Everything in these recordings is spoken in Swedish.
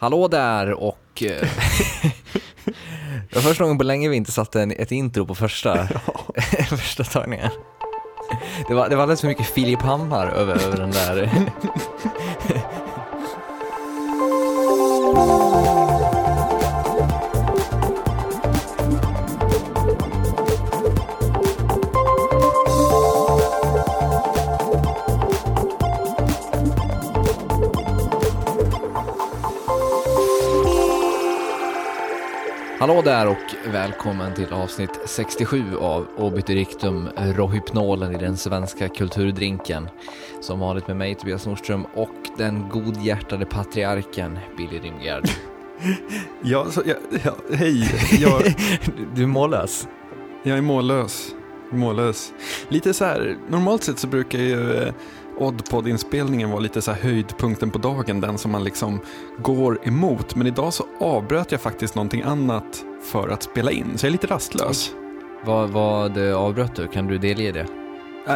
Hallå där och... det var första gången på länge vi inte satte en, ett intro på första, första tagningen. Det var, det var alldeles för mycket Filip Hammar över, över den där. där och välkommen till avsnitt 67 av Obiter Rohypnolen i den svenska kulturdrinken. Som vanligt med mig Tobias Nordström och den godhjärtade patriarken Billy Rimgard. Ja, så, ja, ja, hej, jag, Du är mållös. jag är mållös. mållös. Lite så här, normalt sett så brukar ju eh, Oddpod-inspelningen vara lite så här höjdpunkten på dagen, den som man liksom går emot. Men idag så avbröt jag faktiskt någonting annat för att spela in, så jag är lite rastlös. Vad, vad avbröt du? Kan du delge det?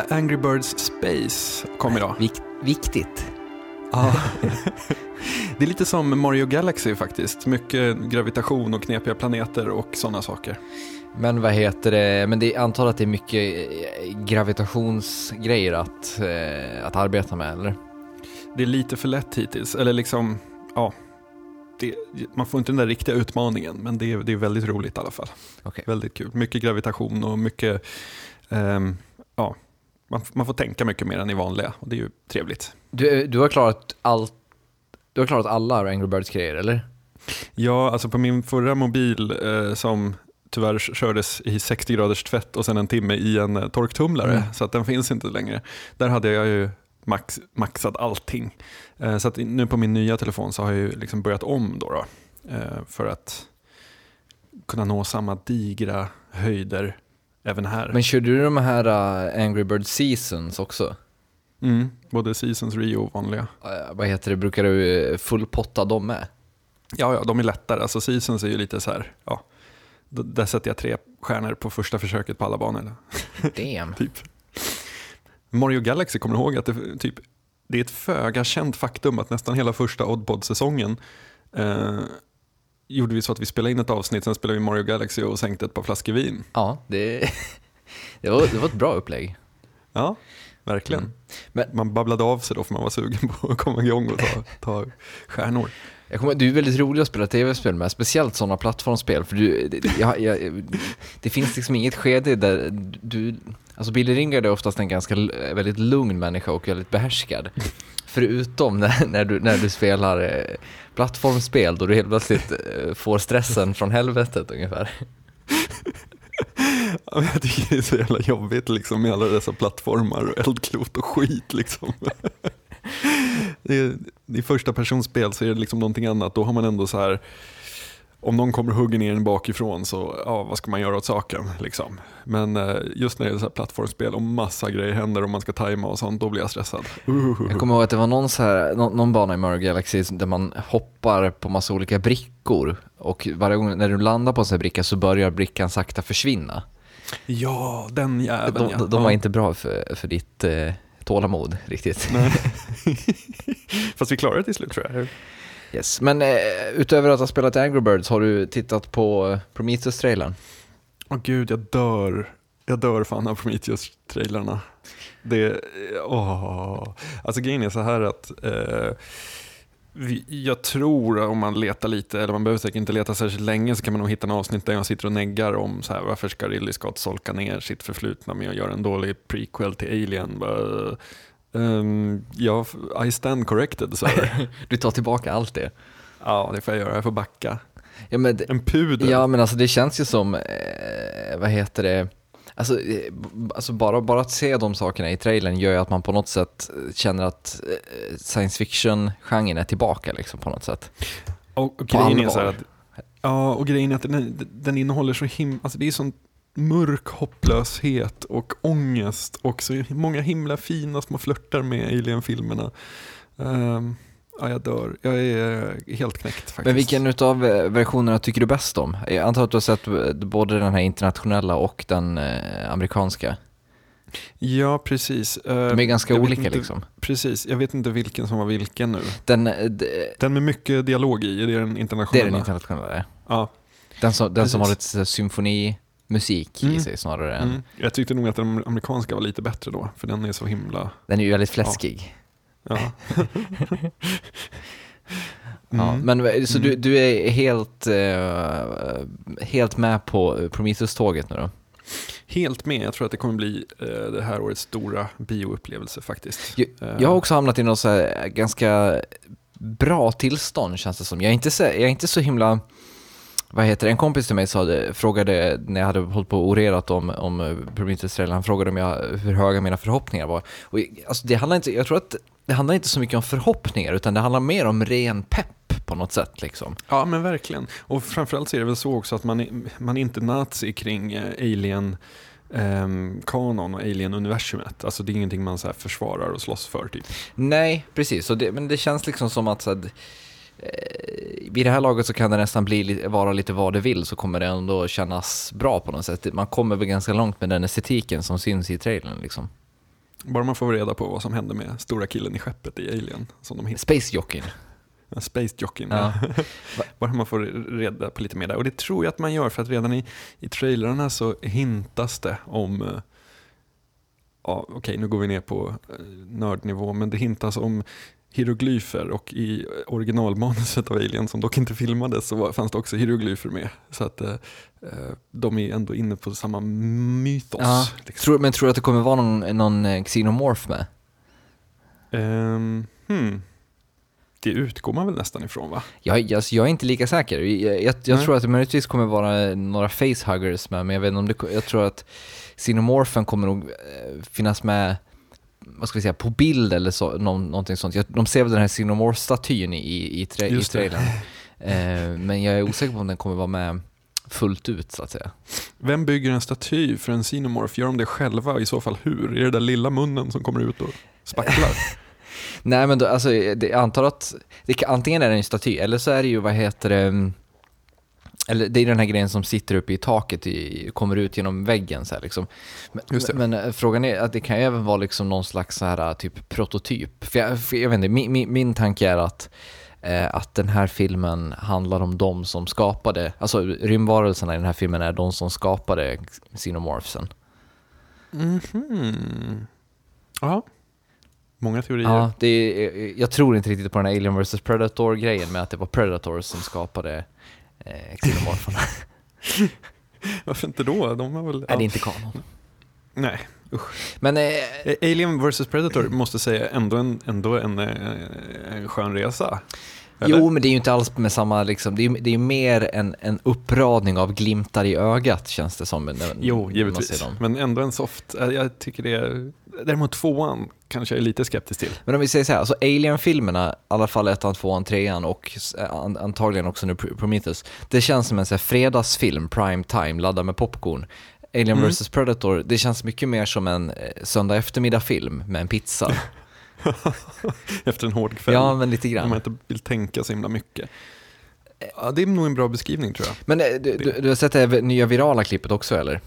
Angry Birds Space kom idag. Vik- viktigt. Ja. det är lite som Mario Galaxy faktiskt. Mycket gravitation och knepiga planeter och sådana saker. Men vad heter det, men det, antar att det är mycket eh, gravitationsgrejer att, eh, att arbeta med, eller? Det är lite för lätt hittills, eller liksom, ja. Det, man får inte den där riktiga utmaningen, men det är, det är väldigt roligt i alla fall. Okej. Väldigt kul. Mycket gravitation och mycket, ehm, ja, man, man får tänka mycket mer än i vanliga och det är ju trevligt. Du, du har klarat allt, du har klarat alla Angry Birds-grejer, eller? Ja, alltså på min förra mobil eh, som tyvärr kördes i 60 graders tvätt och sen en timme i en eh, torktumlare, Mm. så att den finns inte längre. Där hade jag ju max, maxat allting. Eh, så att nu på min nya telefon så har jag ju liksom börjat om då, då eh, för att kunna nå samma digra höjder även här. Men körde du de här Angry Bird Seasons också? Mm, både Seasons Rio och vanliga. Vad heter det, brukar du fullpotta dem med? Ja, ja, de är lättare. Alltså Seasons är ju lite så här, ja, där sätter jag tre stjärnor på första försöket på alla banor. Damn. typ. Mario Galaxy kommer ihåg att det, typ, det är ett föga känt faktum att nästan hela första Oddpod-säsongen eh, gjorde vi så att vi spelade in ett avsnitt, sen spelade vi Mario Galaxy och sänkte ett par flaskor vin. Ja, det, det, var, det var ett bra upplägg. Ja, verkligen. Mm. Men- Man babblade av sig då för man var sugen på att komma igång och ta, ta stjärnor. Jag kommer, du är väldigt rolig att spela tv-spel med, speciellt sådana plattformsspel. För du, det, jag, jag, det finns liksom inget skede där du... Alltså Billy Ringard är oftast en ganska väldigt lugn människa och väldigt behärskad. Förutom när, när, du, när du spelar eh, plattformsspel då du helt plötsligt eh, får stressen från helvetet ungefär. Ja, Jag tycker det är så jävla jobbigt liksom med alla dessa plattformar och eldklot och skit liksom. Det är, I första personspel så är det liksom någonting annat. Då har man ändå så här, om någon kommer och hugger ner en bakifrån så, ja vad ska man göra åt saken liksom. Men eh, just när det är så här plattformsspel och massa grejer händer och man ska tajma och sånt, då blir jag stressad. Uh. Jag kommer ihåg att det var någon, så här, någon, någon bana i Mario Galaxy där man hoppar på massa olika brickor och varje gång när du landar på en sån här bricka så börjar brickan sakta försvinna. Ja, den jäveln De, ja. de, var inte bra för, för ditt eh, tålamod riktigt. Nej. Fast vi klarade det till slut tror jag. Yes. Men eh, utöver att ha spelat Angry Birds, har du tittat på eh, Prometheus-trailern? Åh gud, jag dör. Jag dör fan av Prometheus-trailarna. Det, åh. Alltså grejen är så här att eh, vi, jag tror om man letar lite, eller man behöver säkert inte leta särskilt länge, så kan man nog hitta en avsnitt där jag sitter och neggar om så här, varför ska Ridley Scott solka ner sitt förflutna med att göra en dålig prequel till Alien. Bara, ehm, ja, I stand corrected, här. Du tar tillbaka allt det. Ja, det får jag göra. Jag får backa. Ja men, det- En pudel. ja, men alltså det känns ju som, eh, vad heter det, alltså, eh, alltså bara, bara att se de sakerna i trailern gör ju att man på något sätt eh, känner att eh, science fiction-genren är tillbaka liksom på något sätt. Och, och grejen är så att, ja, och grejen är att den, den innehåller så himla, alltså det är sån mörk hopplöshet och ångest och så många himla fina små flörtar med Alien-filmerna. Ehm, ja, jag dör. Jag är helt knäckt faktiskt. Men vilken utav eh, versionerna tycker du bäst om? Jag antar att du har sett eh, både den här internationella och den eh, amerikanska. Ja, precis. De är ganska jag olika inte, liksom. Precis, jag vet inte vilken som var vilken nu. Den, eh, d- Den med mycket dialog i, det är den det internationella. är den internationella. Ja. Den som, den som har lite så här symfonimusik i Mm. sig snarare än... Mm. Jag tyckte nog att den amerikanska var lite bättre då, för den är så himla... Den är ju väldigt fläskig. Ja. Ja, Mm. men så du, Mm. du är helt, eh, helt med på Prometheus-tåget nu då? Helt med, jag tror att det kommer bli eh, det här årets stora bioupplevelse faktiskt. Jag, Eh, jag har också hamnat i något ganska bra tillstånd känns det som. Jag är inte så, jag är inte så himla... Vad heter? En kompis till mig sa frågade när jag hade hållit på och orerat om, om Prometheus-trailern, han frågade om jag, hur höga mina förhoppningar var. Och, alltså, det handlar inte, jag tror att det handlar inte så mycket om förhoppningar, utan det handlar mer om ren pepp på något sätt. Liksom. Ja, men verkligen. Och framförallt så är det väl så också att man man är inte nazi kring eh, Alien ehm, kanon och Alien-universumet. Alltså det är ingenting man så här försvarar och slåss för typ. Nej, precis. Det, men det känns liksom som att så eh, vid det här laget så kan det nästan bli, li- vara lite vad det vill så kommer det ändå kännas bra på något sätt. Man kommer väl ganska långt med den estetiken som syns i trailern. Liksom. Bara man får reda på vad som hände med stora killen i skeppet i Alien som de hittade. Space Jockeyn. Ja, Space Jockeyn. Ja. Bara man får reda på lite mer där. Och det tror jag att man gör för att redan i, i trailrarna så hintas det om, eh, ja okej nu går vi ner på eh, nördnivå, men det hintas om hieroglyfer och i originalmanuset av Alien som dock inte filmades så fanns det också hieroglyfer med. Så att eh, eh, de är ändå inne på samma mytos. Ja. liksom. Tror, men tror du att det kommer vara någon, någon eh, xenomorph med? Ehm, hmm. Det utgår man väl nästan ifrån va? Jag, alltså, jag är inte lika säker. Jag, jag, jag tror att det möjligtvis kommer vara några facehuggers med, men jag vet inte om det, jag tror att xenomorphen kommer nog eh, finnas med vad ska vi säga, på bild eller så, någon, någonting sånt. Jag, de ser väl den här xenomorph-statyn i, i, tra, i trailern. Eh, men jag är osäker på om den kommer vara med fullt ut så att säga. Vem bygger en staty för en xenomorph? Gör de det själva? I så fall hur? Är det där lilla munnen som kommer ut och spacklar? Nej men då, alltså, det, jag antar att det, antingen är det en staty eller så är det ju, vad heter det, eller det är den här grejen som sitter uppe i taket, i, kommer ut genom väggen så här liksom. Men, men eh, frågan är att det kan ju även vara liksom någon slags så här typ prototyp. För jag, för jag vet inte, min, min, min tanke är att eh, att den här filmen handlar om de som skapade, alltså rymdvarelserna i den här filmen är de som skapade Xenomorphsen. Mhm. Ja. Många teorier. Ja, det är, jag tror inte riktigt på den här Alien vs Predator-grejen med att det var Predators som skapade eh. Varför inte då? De har väl... Nej, ja. det är inte kanon. Nej. Men eh, Alien vs Predator måste säga ändå en, ändå en, eh, en skön resa. Eller? jo, men det är ju inte alls med samma, liksom, det är det är mer en, en uppradning av glimtar i ögat känns det som. När, Jo, givetvis. Men ändå en soft. eh, Jag tycker det är... Däremot tvåan kanske jag är lite skeptisk till. Men om vi säger så här, alltså Alien-filmerna, i alla fall ettan, tvåan, trean och eh, an, antagligen också nu Pr- Prometheus, det känns som en så här fredagsfilm, prime time, laddad med popcorn. Alien Mm. vs Predator, det känns mycket mer som en eh, söndag eftermiddag-film med en pizza. Efter en hård kväll. ja, men lite Om grann. man inte vill tänka så himla mycket. Ja, det är nog en bra beskrivning tror jag. Men eh, du, du, du har sett det nya virala klippet också eller?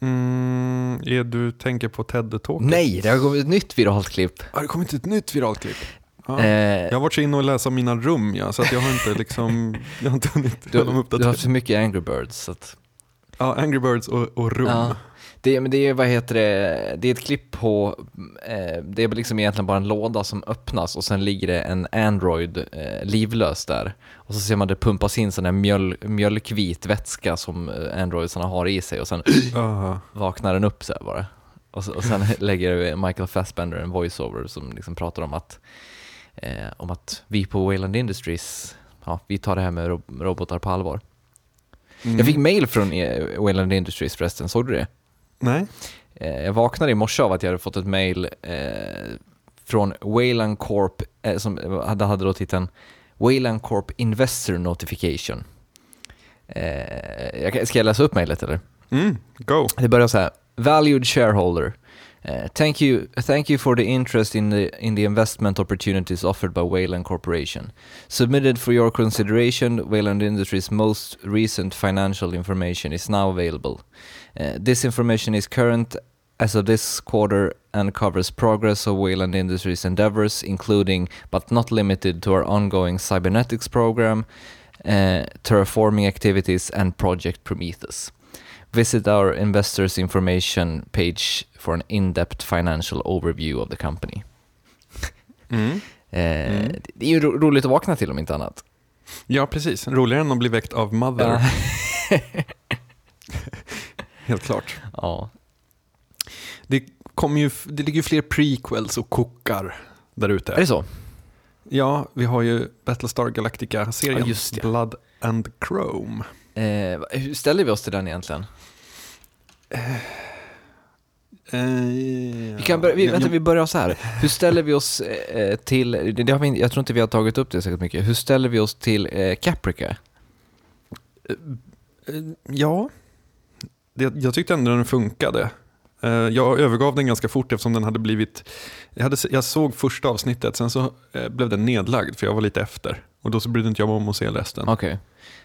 Mm, är du tänker på TED-talket? Nej, det har kommit ett nytt viralt klipp. Har det kommit ett nytt viralt klipp? Ja. Eh, Jag har varit så inne och läst om mina rum, ja, så att jag har inte liksom, jag har inte hunnit du, dem du har haft för mycket Angry Birds. Så att, Ja, Angry Birds och, och rum. Ja. Det, men det är, vad heter det, det är ett klipp på, eh, det är liksom egentligen bara en låda som öppnas och sen ligger det en Android eh, livlös där. Och så ser man det pumpas in sån här mjöl, mjölkvit vätska som eh, Androidsarna har i sig och sen vaknar den upp så här bara. Och, så, och sen lägger Michael Fassbender en voiceover som liksom pratar om att, eh, om att vi på Wayland Industries, ja, vi tar det här med rob- robotar på allvar. Mm. Jag fick mail från eh, Wayland Industries förresten, såg du det? Nej? Eh, jag vaknade i morse av att jag hade fått ett mail eh, från Wayland Corp, eh, som hade, hade då titeln Wayland Corp Investor Notification. Jag, ska jag läsa upp mejlet eller? Mm, go. Det börjar så här. Valued shareholder. Uh, thank you, thank you for the interest in the in the investment opportunities offered by Wayland Corporation. Submitted for your consideration, Wayland Industries' most recent financial information is now available. Uh, this information is current as of this quarter and covers progress of Wayland Industries endeavors, including but not limited to our ongoing cybernetics program, uh, terraforming activities, and Project Prometheus. Visit our investors information page for an in-depth financial overview of the company. Mm. Eh, Mm. Det är ju ro- roligt att vakna till om inte annat. Ja, precis. Roligare än att bli väckt av Mother. Helt klart. ja. Det, kommer ju, det ligger ju fler prequels och kokar där ute. Är det så? Ja, vi har ju Battlestar Galactica-serien Ja. Blood and Chrome. Eh, hur ställer vi oss till den egentligen? Eh, Vi kan börja, vi, vänta, vi börjar så här. Hur ställer vi oss eh, till, det, har vi, jag tror inte vi har tagit upp det särskilt mycket. Hur ställer vi oss till eh, Caprica? eh, ja, det, jag tyckte ändå den funkade. Eh, jag övergav den ganska fort eftersom den hade blivit... Jag, hade, jag såg första avsnittet, sen så eh, blev den nedlagd för jag var lite efter. Och då så brydde inte jag mig om att se resten. Okej.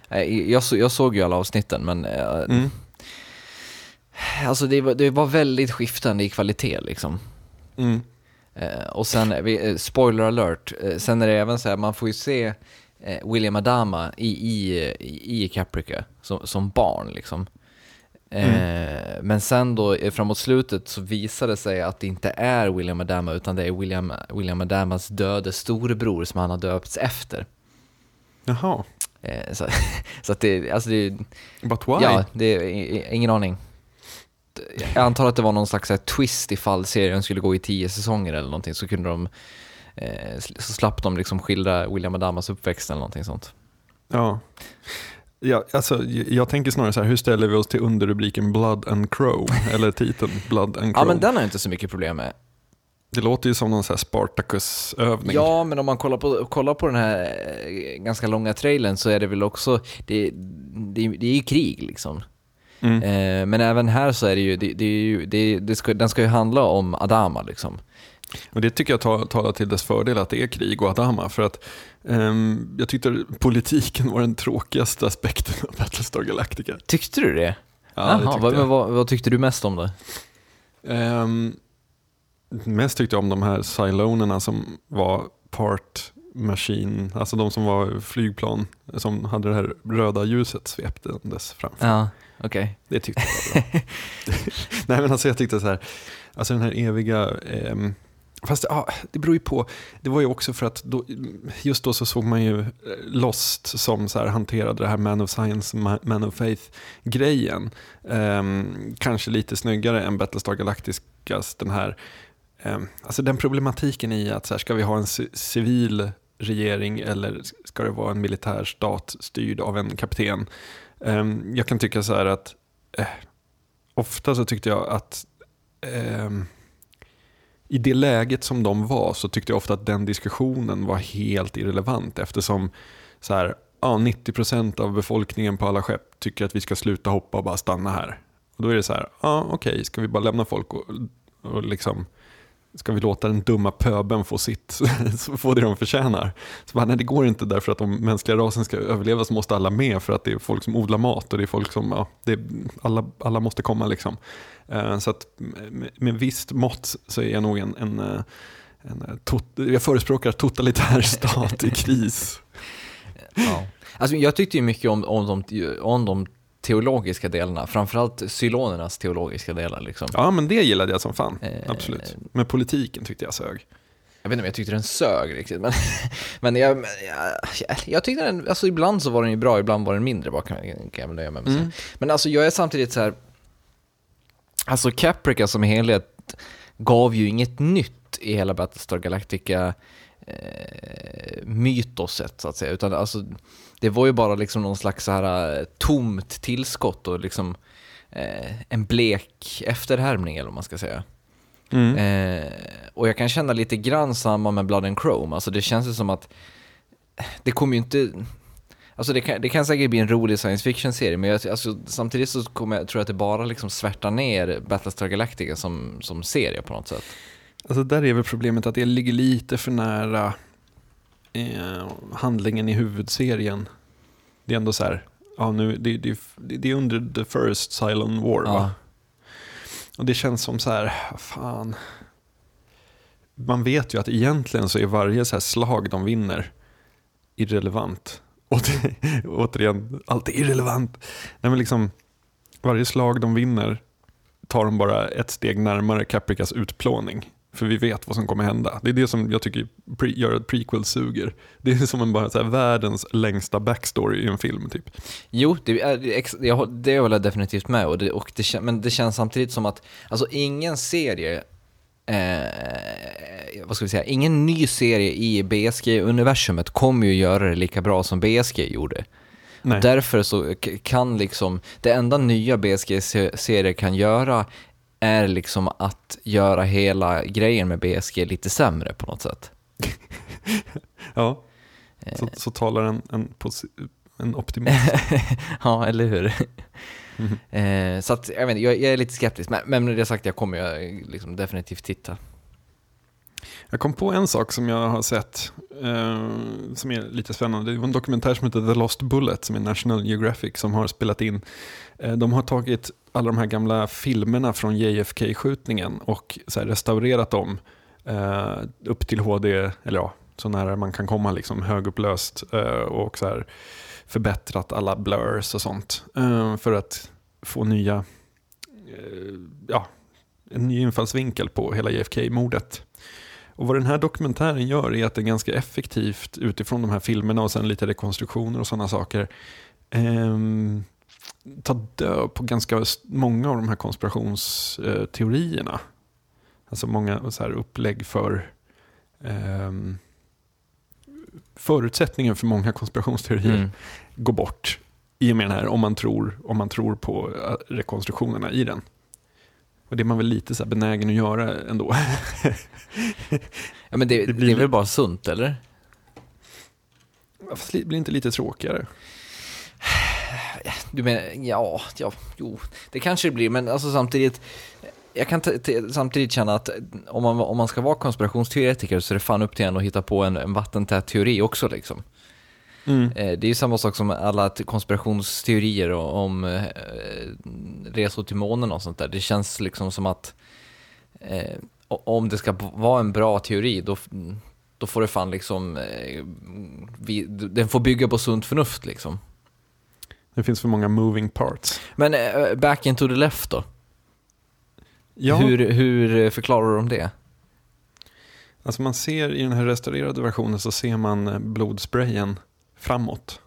Eh, jag, så, jag såg ju alla avsnitten, men Mm. alltså det, var- det var väldigt skiftande i kvalitet liksom. Mm. Och sen, spoiler alert, sen är det även så här, man får ju se William Adama i, i, i, i Caprica som, som barn liksom. Eh, Men sen då eh, framåt slutet så visar det sig att det inte är William Adama utan det är William, William Adamas döde storebror som han har döpts efter. Jaha, Eh, så, så att det, alltså det, but why? ja, det ingen aning. Jag antar att det var någon slags här, twist ifall serien skulle gå i tio säsonger eller någonting så kunde de så slapp de liksom skildra William Adamas uppväxt eller någonting sånt. Ja. Ja, alltså, jag tänker snarare så här, hur ställer vi oss till underrubriken Blood and Chrome? Eller titeln Blood and Ja Chrome? men den har jag inte så mycket problem med. Det låter ju som någon så här Spartacus-övning. Ja, men om man kollar på, kollar på den här eh, ganska långa trailern så är det väl också, det, det, det är ju krig liksom. Mm. Eh, men även här så är det ju, det, det är ju det, det ska, den ska ju handla om Adama liksom. Och det tycker jag talar till dess fördel att det är krig och Adama. För att ehm, jag tyckte politiken var den tråkigaste aspekten av Battlestar Galactica. Tyckte du det? Ja, det Jaha, tyckte vad, men vad, vad tyckte du mest om det? Ehm, mest tyckte jag om de här Cylonerna som var part machine, alltså de som var flygplan som hade det här röda ljuset sveptandes framför. Ja, okej. Det tyckte jag var bra. Nej men alltså jag tyckte så här, alltså den här eviga, ehm, fast ja, det beror ju på, det var ju också för att då, just då så såg man ju eh, Lost som så här hanterade det här Man of Science, Man of Faith-grejen. Um, kanske lite snyggare än Battlestar Galacticas den här, um, alltså den problematiken i att så här, ska vi ha en civil regering eller ska det vara en militär stat styrd av en kapten? Um, jag kan tycka så här att eh, ofta så tyckte jag att ehm, i det läget som de var så tyckte jag ofta att den diskussionen var helt irrelevant eftersom så här, ja, 90% av befolkningen på alla skepp tycker att vi ska sluta hoppa och bara stanna här. Och då är det så här, ja okej, ska vi bara lämna folk och, och liksom Ska vi låta den dumma pöben få sitt, få det de förtjänar? Så bara, nej, det går inte därför att om mänskliga rasen ska överleva så måste alla med för att det är folk som odlar mat och det är folk som, ja, det är, alla, alla måste komma liksom. Eh, Så att med, med visst mått så är jag nog en, en, eh, en eh, tot, jag förespråkar totalitär stat i kris. Ja. Alltså, jag tyckte ju mycket om, om, de, om de teologiska delarna, framförallt cylonernas teologiska delar. Liksom. Ja men det gillade jag som fan, Eh, absolut. Men politiken tyckte jag sög. Jag vet inte om jag tyckte den sög riktigt, men, men jag, jag, jag tyckte den, alltså ibland så var den ju bra, ibland var den mindre bra kan, kan jag väl nöja mig med. Mm. Men alltså jag är samtidigt så här, alltså Caprica som helhet gav ju inget nytt i hela Battlestar Galactica eh, mytoset så att säga, utan alltså det var ju bara liksom någon slags så här eh, tomt tillskott och liksom eh, en blek efterhärmning eller vad man ska säga. Mm. Eh, och jag kan känna lite grann samma med Blood and Chrome. Alltså det känns ju som att det kommer ju inte... Alltså det kan, det kan säkert bli en rolig science fiction-serie, men jag, alltså, samtidigt så kommer jag, tror jag att det bara liksom svärtar ner Battlestar Galactica som, som serie på något sätt. Alltså där är väl problemet att det ligger lite för nära eh, handlingen i huvudserien. Det är ändå så här, ja nu, det, det, det är under the first Cylon War va? Ja. och det känns som så här, fan. Man vet ju att egentligen så är varje så här slag de vinner irrelevant. Åter, återigen, allt är irrelevant. Nej, men liksom, varje slag de vinner tar de bara ett steg närmare Capricas utplåning. För vi vet vad som kommer hända. Det är det som jag tycker pre- gör att prequel suger. Det är som en bara så här, världens längsta backstory i en film typ. Jo, det är, det håller jag definitivt med och det, och det, men det känns samtidigt som att, alltså ingen serie, eh, vad ska vi säga, ingen ny serie i BSG-universumet kommer ju göra det lika bra som BSG gjorde. Därför så kan liksom, det enda nya BSG-serier kan göra är liksom att göra hela grejen med BSG lite sämre på något sätt. Ja, så, så talar en, en, en optimist. ja, eller hur? Eh, så att, jag, vet, jag är lite skeptisk, men, men med det sagt, jag kommer ju liksom definitivt titta. Jag kom på en sak som jag har sett eh, som är lite spännande. Det var en dokumentär som heter The Lost Bullet som är National Geographic som har spelat in. Eh, de har tagit alla de här gamla filmerna från JFK-skjutningen och så här, restaurerat dem eh, upp till HD, eller ja, så nära man kan komma, liksom högupplöst eh, och så här, förbättrat alla blurs och sånt eh, för att få nya, eh, ja, en ny infallsvinkel på hela JFK-mordet. Och vad den här dokumentären gör är att den ganska effektivt utifrån de här filmerna och sen lite rekonstruktioner och sådana saker ehm, tar död på ganska många av de här konspirationsteorierna. Alltså många så här upplägg för ehm, förutsättningen för många konspirationsteorier Mm. går bort i och med den här om man tror, om man tror på eh, rekonstruktionerna i den. Och det är man väl lite så benägen att göra ändå. Ja, men det, Det det, blir är väl bara sunt, eller? Fast det blir inte lite tråkigare. Du menar, ja, ja, jo, det kanske det blir, men alltså samtidigt, jag kan samtidigt känna att om man, om man ska vara konspirationsteoretiker så är det fan upp till en att hitta på en, en vattentät teori också liksom. Mm. Eh, Det är ju samma sak som alla konspirationsteorier om eh, resor till månen och sånt där. Det känns liksom som att eh, om det ska vara en bra teori, då, då får det fan liksom, eh, vi, den får bygga på sunt förnuft liksom. Det finns för många moving parts. Men eh, back into the left då? Ja, Hur, hur förklarar de det? alltså man ser i den här restaurerade versionen så ser man eh, blodsprayen framåt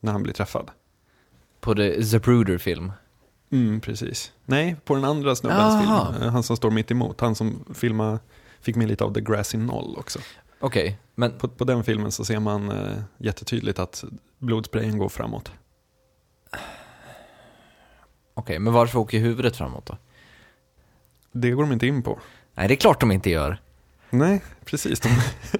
när han blir träffad. På The Zapruder-film? Mm, precis. Nej, på den andra snubbens film. eh, Han som står mitt emot. Han som filmar, fick med lite av The Grassy Knoll också. Okej, men På, på den filmen så ser man eh, jättetydligt att blodsprayen går framåt. Okej, men varför åker huvudet framåt då? Det går de inte in på. Nej, det är klart de inte gör. Nej, precis. De,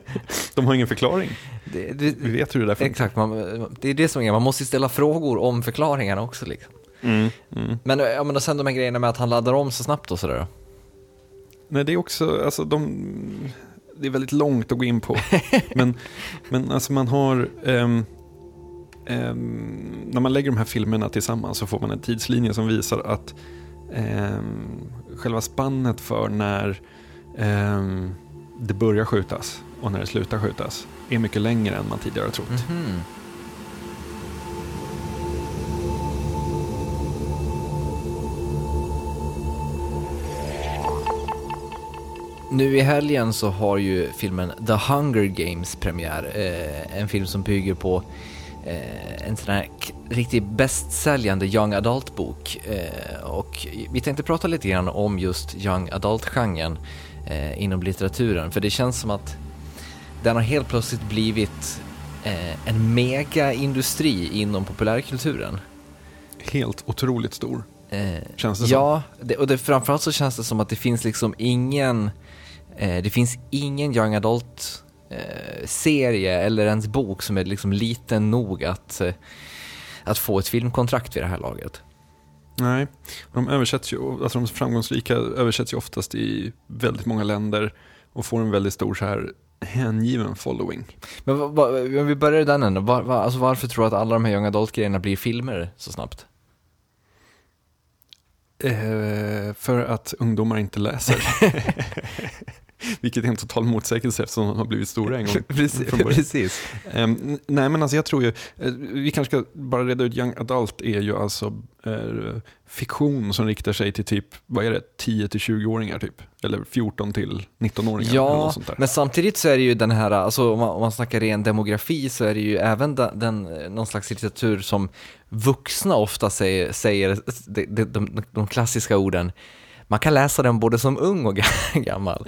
de har ingen förklaring. Det, Vi det, vet hur det där funkar. exakt, man, det är det som är, man måste ju ställa frågor om förklaringarna också liksom. Mm, mm. Men, ja, men och sen de här grejerna med att han laddar om så snabbt och sådär? Nej, det är också, alltså de, det är väldigt långt att gå in på. men, men alltså man har, ehm, eh, när man lägger de här filmerna tillsammans så får man en tidslinje som visar att eh, själva spannet för när eh, det börjar skjutas och när det slutar skjutas är mycket längre än man tidigare har trott. -hmm. Nu i helgen så har ju filmen The Hunger Games premiär. Eh, en film som bygger på en sån här riktigt bästsäljande young adult-bok. Eh, och vi tänkte prata lite grann om just young adult-genren eh, inom litteraturen. För det känns som att den har helt plötsligt blivit eh, en megaindustri inom populärkulturen. Helt otroligt stor, Eh, känns det som. ja, det, och det, framförallt så känns det som att det finns liksom ingen, eh, det finns ingen young adult eh, serie eller ens bok som är liksom liten nog att, eh, att få ett filmkontrakt vid det här laget. Nej, de översätts ju, alltså de framgångsrika översätts ju oftast i väldigt många länder och får en väldigt stor så här hängiven following. Men va, va, om vi börjar i den änden, var, va, alltså varför tror du att alla de här young adult-grejerna blir filmer så snabbt? Eh, för att ungdomar inte läser. Vilket är en total motsägelse eftersom de har blivit stora en gång. Precis. precis. Ehm, nej men alltså jag tror ju, eh, vi kanske ska bara reda ut, Young Adult är ju alltså eh, fiktion som riktar sig till typ, vad är det, 10-20-åringar typ? Eller 14 till 19-åringar. eller Ja, något sånt där. men samtidigt så är det ju den här, alltså om man, om man snackar ren demografi så är det ju även den, den någon slags litteratur som vuxna ofta säger, säger de, de, de, de klassiska orden, man kan läsa den både som ung och gammal.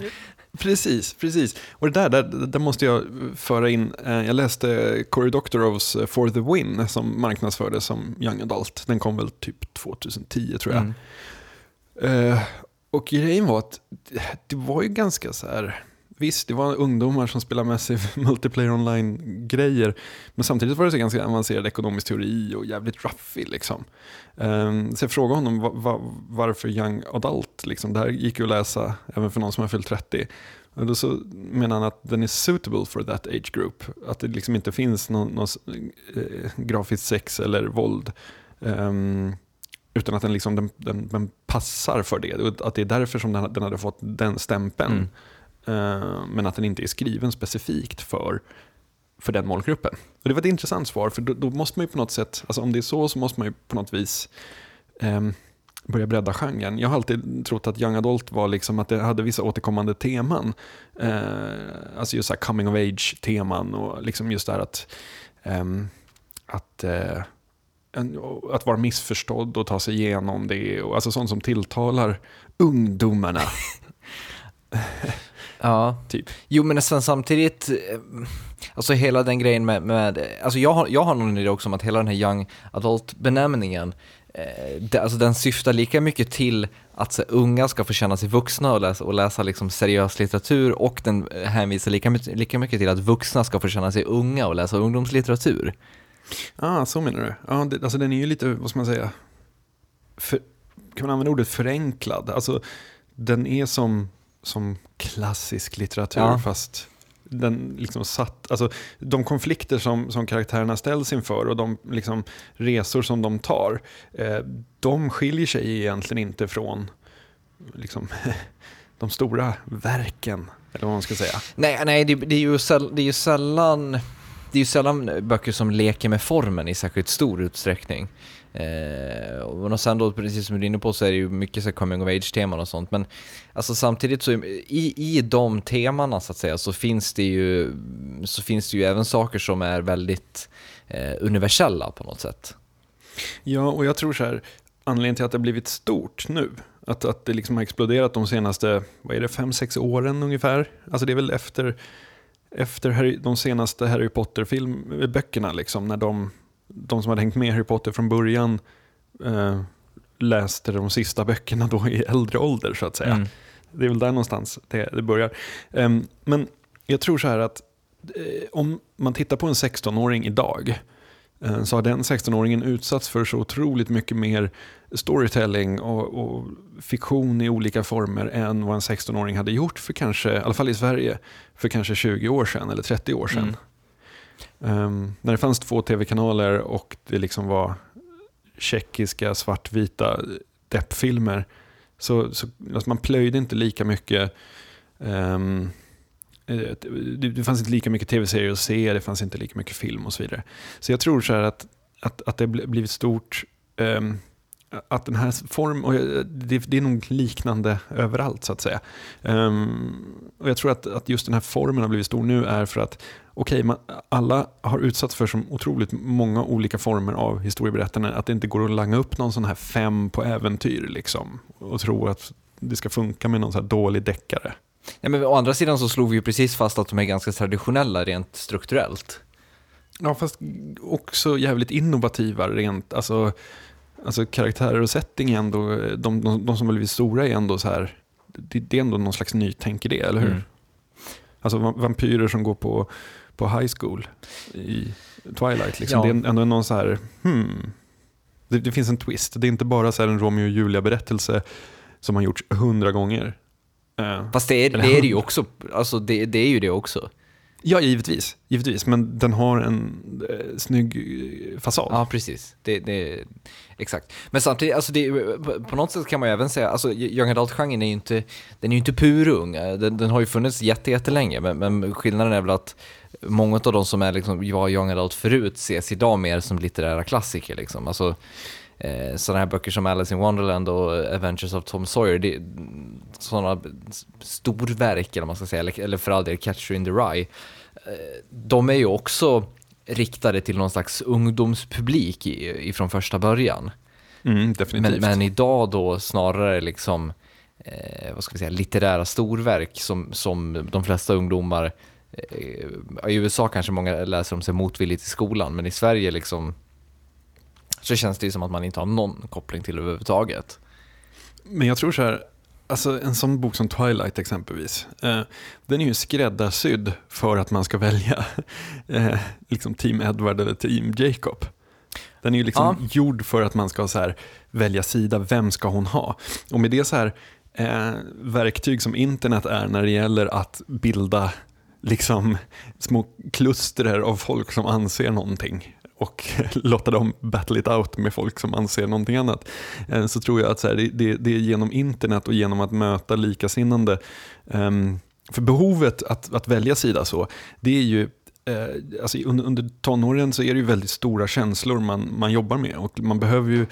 Precis, precis. Och det där, där, där måste jag föra in, eh, jag läste Cory Doctorow's eh, For the Win som marknadsfördes som Young Adult. Den kom väl typ 2010 tror jag. Mm. Eh, och grejen var att det var ju ganska så här, visst det var ungdomar som spelade Massive Multiplayer Online-grejer, men samtidigt var det så ganska avancerad ekonomisk teori och jävligt ruffig liksom. Um, så jag frågade honom va, va, varför Young Adult, liksom, det här gick ju att läsa även för någon som har fyllt 30. Och då så menar han att den är suitable for that age group, att det liksom inte finns någon, någon eh, grafiskt sex eller våld. Um, utan att den, liksom, den, den, den passar för det. Att det är därför som den, den hade fått den stämpeln. Mm. Eh, men att den inte är skriven specifikt för, för den målgruppen. Och det var ett intressant svar, för då, då måste man ju på något sätt, alltså om det är så så måste man ju på något vis ehm, börja bredda genren. Jag har alltid trott att Young Adult var liksom att det hade vissa återkommande teman. Eh, alltså just så här coming of age-teman och liksom just det här att, ehm, att eh, att vara missförstådd och ta sig igenom det. Och, alltså sånt som tilltalar ungdomarna. Ja, Typ. Jo men sen samtidigt, eh, alltså hela den grejen med, med alltså jag har, jag har någon idé också om att hela den här young adult-benämningen, eh, det, alltså den syftar lika mycket till att så, unga ska få känna sig vuxna och läsa, och läsa liksom seriös litteratur och den eh, hänvisar lika, mycket- lika mycket till att vuxna ska få känna sig unga och läsa ungdomslitteratur. Ah, så menar du. Ja, det, alltså den är ju lite, vad ska man säga, för, kan man använda ordet förenklad? Alltså den är som, som klassisk litteratur Ja. fast den liksom satt, alltså de konflikter som, som karaktärerna ställs inför och de liksom resor som de tar, eh, de skiljer sig egentligen inte från liksom, de stora verken, eller vad man ska säga. Nej, nej det, det, är ju säll, det är ju sällan det är ju sällan böcker som leker med formen i särskilt stor utsträckning. Eh, och sen då, precis som du är inne på, så är det ju mycket så coming of age-teman och sånt. Men alltså, samtidigt så i, i de temana så att säga så finns det ju, så finns det ju även saker som är väldigt eh, universella på något sätt. Ja, och jag tror så här, anledningen till att det har blivit stort nu, att, att det liksom har exploderat de senaste, vad är det, fem, sex åren ungefär. Alltså det är väl efter, efter Harry, de senaste Harry Potter-böckerna, eh, liksom, när de, de som hade hängt med Harry Potter från början eh, läste de sista böckerna då i äldre ålder så att säga. Mm. Det är väl där någonstans det, det börjar. Ehm, men jag tror så här att eh, om man tittar på en 16-åring idag eh, så har den 16-åringen utsatts för så otroligt mycket mer storytelling och, och fiktion i olika former än vad en 16-åring hade gjort för kanske, i alla fall i Sverige, för kanske 20 år sedan eller 30 år sedan. Um, när det fanns två tv-kanaler och det liksom var tjeckiska svartvita deppfilmer så, så alltså man plöjde inte lika mycket um, det, det fanns inte lika mycket tv-serier att se, det fanns inte lika mycket film och så vidare. Så jag tror så här att, att, att det blivit stort, um, att den här form, och jag- det, det är nog liknande överallt så att säga. Ehm, och jag tror att, att just den här formen har blivit stor nu är för att okej, man- alla har utsatts för så otroligt många olika former av historieberättande att det inte går att langa upp någon sån här fem på äventyr liksom, och tro att det ska funka med någon sån här dålig deckare. Ja, men å andra sidan så slog vi ju precis fast att de är ganska traditionella rent strukturellt. Ja, fast också jävligt innovativa rent, alltså, alltså karaktärer och setting är ändå, de, de, de som har blivit stora är ändå så här, det, det är ändå någon slags nytänk i det, eller hur? Mm. Alltså va- vampyrer som går på, på high school i Twilight, liksom. Ja. det är ändå någon så här, hmm, det, det finns en twist. Det är inte bara så här en Romeo och Julia-berättelse som har gjorts hundra gånger. Eh, Fast det är, det är det ju också, alltså det, det är ju det också. Ja, givetvis. givetvis. Men den har en eh, snygg eh, fasad. Ja, precis. Det, det, exakt. Men samtidigt, alltså det, på något sätt kan man ju även säga, alltså young adult-genren är ju inte, den är ju inte purung. Den, den har ju funnits jättelänge, men, men skillnaden är väl att många av de som är liksom, var young adult förut ses idag mer som litterära klassiker. Liksom. Alltså, eh, sådana här böcker som Alice in Wonderland och Adventures of Tom Sawyer, det, sådana storverk eller man ska säga, eller, eller för all del Catcher in the Rye, eh, de är ju också riktade till någon slags ungdomspublik ifrån första början. Mm. Men, men, idag då snarare liksom, eh, vad ska vi säga, litterära storverk som, som de flesta ungdomar, eh, i USA kanske många läser om sig motvilligt i skolan, men i Sverige liksom så känns det ju som att man inte har någon koppling till överhuvudtaget. Men jag tror så här, alltså en sån bok som Twilight exempelvis, eh, den är ju skräddarsydd för att man ska välja eh, liksom Team Edward eller Team Jacob. Den är ju liksom ja. gjord för att man ska så här, välja sida, vem ska hon ha? Och med det så här eh, verktyg som internet är när det gäller att bilda liksom små kluster av folk som anser någonting och låta dem battle it out med folk som anser någonting annat. Eh, så tror jag att så här, det, det, är genom internet och genom att möta likasinnande. Ehm, för behovet att, att välja sida så, det är ju eh, alltså under, under tonåren så är det ju väldigt stora känslor man, man jobbar med och man behöver ju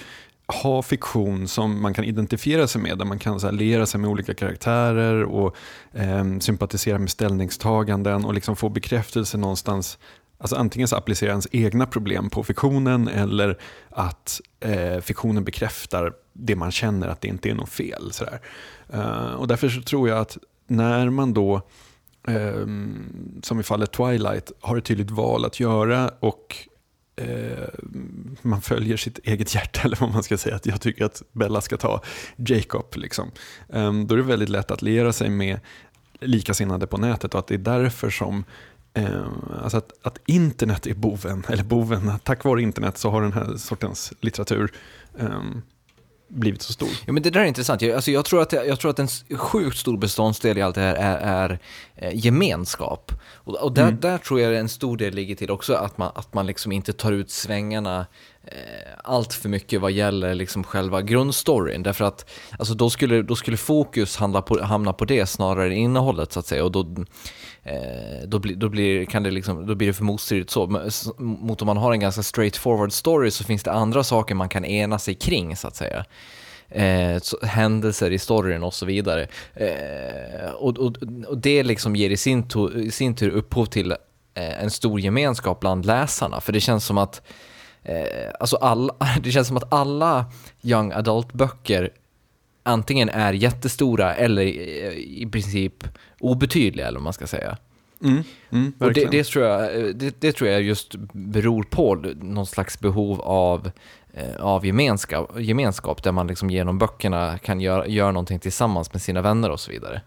ha fiktion som man kan identifiera sig med, där man kan så här, lera sig med olika karaktärer och eh, sympatisera med ställningstaganden och liksom få bekräftelse någonstans Alltså antingen så applicerar ens egna problem på fiktionen eller att eh, fiktionen bekräftar det man känner att det inte är något fel. Sådär. Uh, och därför så tror jag att när man då, eh, som i fallet Twilight, har ett tydligt val att göra och eh, man följer sitt eget hjärta, eller vad man ska säga, att jag tycker att Bella ska ta Jacob. Liksom. Um, då är det väldigt lätt att liera sig med likasinnade på nätet och att det är därför som alltså att, att, internet är boven, eller boven, tack vare internet så har den här sortens litteratur um, blivit så stor. Ja, men det där är intressant. Jag, alltså, jag, tror, att, jag tror att en sjukt stor beståndsdel i allt det här är, är eh, gemenskap. Och, och där, mm. där tror jag en stor del ligger till också att man, att man liksom inte tar ut svängarna Eh, allt för mycket vad gäller liksom själva grundstoryn. Därför att alltså, då, skulle, då skulle fokus handla på, hamna på det snarare än innehållet så att säga. Och då, Eh, då, bli, då, blir, kan det liksom, då blir det för motstridigt så. Mot om man har en ganska straightforward story så finns det andra saker man kan ena sig kring så att säga. Eh, så, händelser i storyn och så vidare. Eh, och, och, och, det liksom ger i sin, to, i sin tur upphov till eh, en stor gemenskap bland läsarna. För det känns som att eh, alltså alla, det känns som att alla young adult-böcker antingen är jättestora eller i, princip obetydliga, eller vad man ska säga. Mm, mm, och det, det, tror jag, det, det, tror jag just beror på någon slags behov av, eh, av gemenskap, gemenskap, där man liksom genom böckerna kan göra, göra någonting tillsammans med sina vänner och så vidare.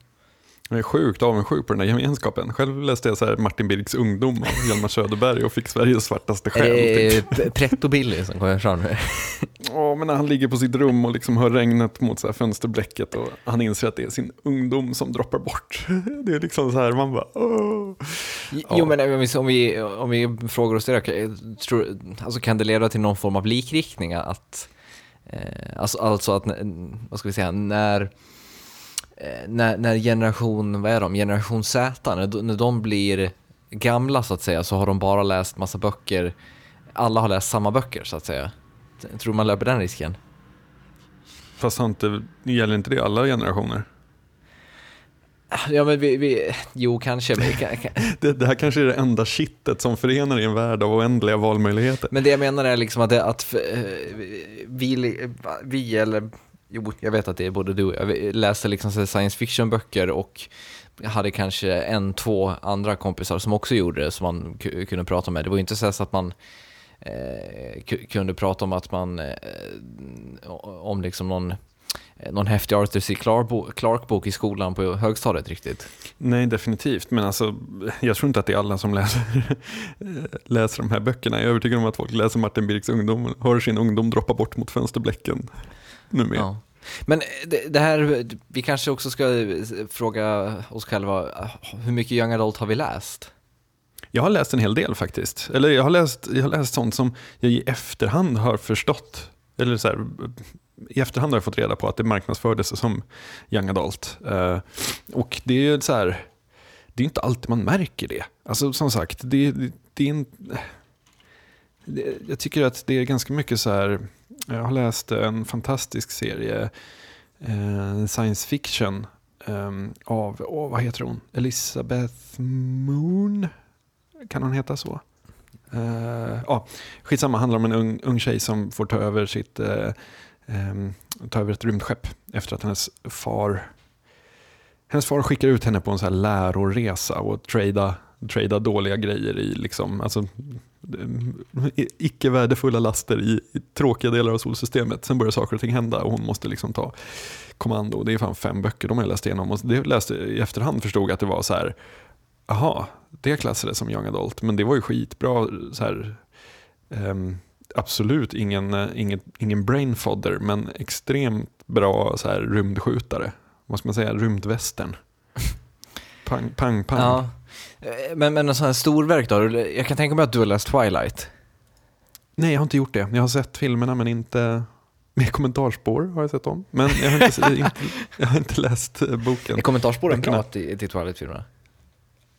Jag är sjukt avundsjuk på den här gemenskapen. Själv läste jag så här Martin Birks ungdom av Hjalmar Söderberg och fick Sveriges svartaste själ. Eh, Pretto Billy som kommer fram nu. Ja, men när han ligger på sitt rum och liksom hör regnet mot så fönsterblecket och han inser att det är sin ungdom som droppar bort. Det är liksom så här, man bara Åh. Ja. Jo, men om vi, om vi frågar oss det, tror, alltså kan det leda till någon form av likriktning? Att, eh, alltså, alltså att, vad ska vi säga, när när, när generation, vad är de, generation Z, när, när de blir gamla så att säga så har de bara läst massa böcker, alla har läst samma böcker så att säga. Tror man löper den risken? Fast inte, gäller inte det alla generationer? Ja men vi, vi jo kanske. Men det, det, här kanske är det enda kittet som förenar i en värld av oändliga valmöjligheter. Men det jag menar är liksom att, det, att eh, vi, vi eller Jo, jag vet att det är både du och jag. läste liksom science fiction-böcker och hade kanske en, två andra kompisar som också gjorde det som man kunde prata med. Det var ju inte så att man eh, kunde prata om att man, eh, om liksom någon eh, någon häftig Arthur C. Clarke-bok i skolan på högstadiet riktigt. Nej, definitivt. Men alltså, jag tror inte att det är alla som läser, läser de här böckerna. Jag är övertygad om att folk läser Martin Birks ungdom, hör sin ungdom droppa bort mot fönsterblecken numera. Ja. Men eh, det, det, här, vi kanske också ska fråga oss själva, hur mycket young adult har vi läst? Jag har läst en hel del faktiskt. Eller jag har läst, jag har läst sånt som jag i efterhand har förstått. Eller så här, I efterhand har jag fått reda på att det marknadsfördes som young adult. Eh, och det är så här, det är inte alltid man märker det. Alltså som sagt, det, det, det är en, det, jag tycker att det är ganska mycket så här, jag har läst en fantastisk serie, eh, science fiction, eh, av, oh, vad heter hon? Elizabeth Moon? Kan hon heta så? Uh, ah, skitsamma, handlar om en ung, ung tjej som får ta över, sitt, eh, ehm, ta över ett rymdskepp efter att hennes far hennes far skickar ut henne på en så här läroresa och trada, trada dåliga grejer i liksom, alltså, icke värdefulla laster i, i, tråkiga delar av solsystemet. Sen börjar saker och ting hända och hon måste liksom ta kommando. Det är fan fem böcker de har läst igenom och det läste i efterhand förstod jag att det var så här, aha, det klassades som young adult, men det var ju skitbra. Så här, um, absolut ingen, ingen, ingen brain fodder, men extremt bra så här, rymdskjutare. Vad ska man säga, rymdvästern. Pang, pang, pang. Ja. Eh, men, men en sån här storverk då? Jag kan tänka mig att du har läst Twilight? Nej, jag har inte gjort det. Jag har sett filmerna men inte med kommentarspår har jag sett dem. Men jag har inte, inte, jag har inte läst eh, boken. Är kommentarspåren bra till, till Twilight-filmerna?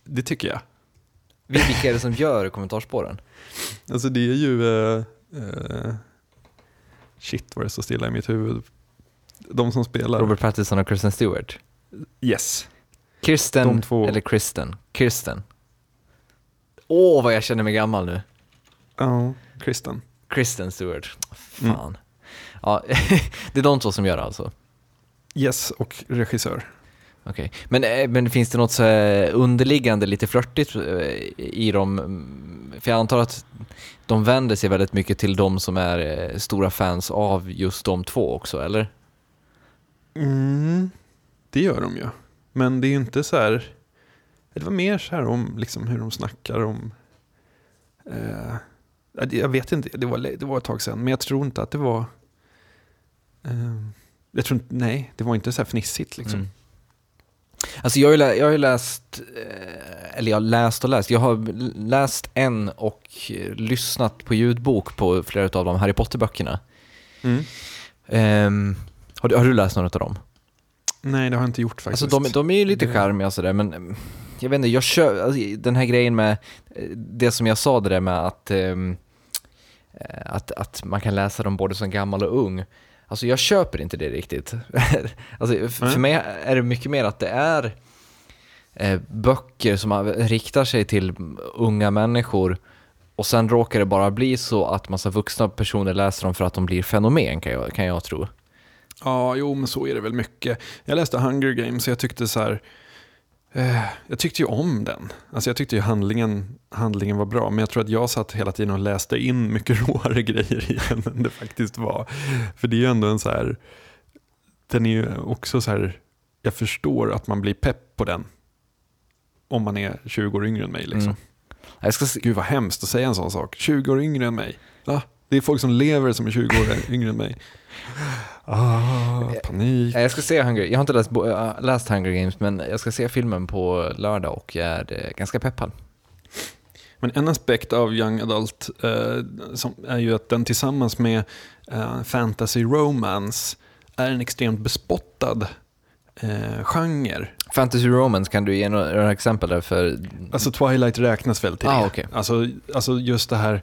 Det tycker jag. Vilka är det som gör kommentarspåren? Alltså det är ju... Uh, uh, shit vad det står stilla i mitt huvud. De som spelar. Robert Pattinson och Kristen Stewart? Yes. Kirsten eller Kristen? Kirsten. Åh, oh, vad jag känner mig gammal nu. Ja, uh, Kristen. Kristen Stewart. Fan. Mm. Ja, det är de två som gör det alltså? Yes, och regissör. Okej, okay. men, eh, men finns det något så underliggande lite flörtigt eh, i dem? För jag antar att de vänder sig väldigt mycket till de som är eh, stora fans av just de två också, eller? Mm, det gör de ju. Men det är ju inte så här... Det var mer så här om liksom hur de snackar om... Eh, jag vet inte, det var, det var ett tag sedan. Men jag tror inte att det var... Eh, jag tror inte, nej, det var inte så här fnissigt liksom. Mm. Alltså jag har ju, jag har läst, eh, eller jag har läst och läst, jag har läst en och lyssnat på ljudbok på flera av de Harry Potter-böckerna. Mm. Um, har, du, har du läst några av dem? Nej, det har jag inte gjort faktiskt. Alltså de, de är ju lite charmiga och sådär, men jag vet inte, jag kör, alltså, den här grejen med det som jag sa det där med att, um, att, att man kan läsa dem både som gammal och ung. Alltså jag köper inte det riktigt. alltså, mm. För mig är det mycket mer att det är eh, böcker som riktar sig till unga människor och sen råkar det bara bli så att massa vuxna personer läser dem för att de blir fenomen kan jag, kan jag tro. Ja, jo men så är det väl mycket. Jag läste Hunger Games och jag tyckte så här, Eh, jag tyckte ju om den. Alltså jag tyckte ju handlingen, handlingen var bra, men jag tror att jag satt hela tiden och läste in mycket råare grejer i den än det faktiskt var. För det är ju ändå en så här, den är ju också så här, jag förstår att man blir pepp på den. Om man är 20 år yngre än mig. Liksom. Mm. Jag ska... Gud vad hemskt att säga en sån sak. 20 år yngre än mig. Ja, det är folk som lever som är 20 år yngre än mig. Ah, panik. Jag ska se Hunger Jag har inte läst, läst Hunger Games, men jag ska se filmen på lördag och jag är eh, ganska peppad. Men en aspekt av Young Adult eh, som är ju att den tillsammans med eh, fantasy romance är en extremt bespottad eh, genre. Fantasy romance, kan du ge några exempel där för? Alltså Twilight räknas väl till ah, det. Okay. Alltså, alltså just det här,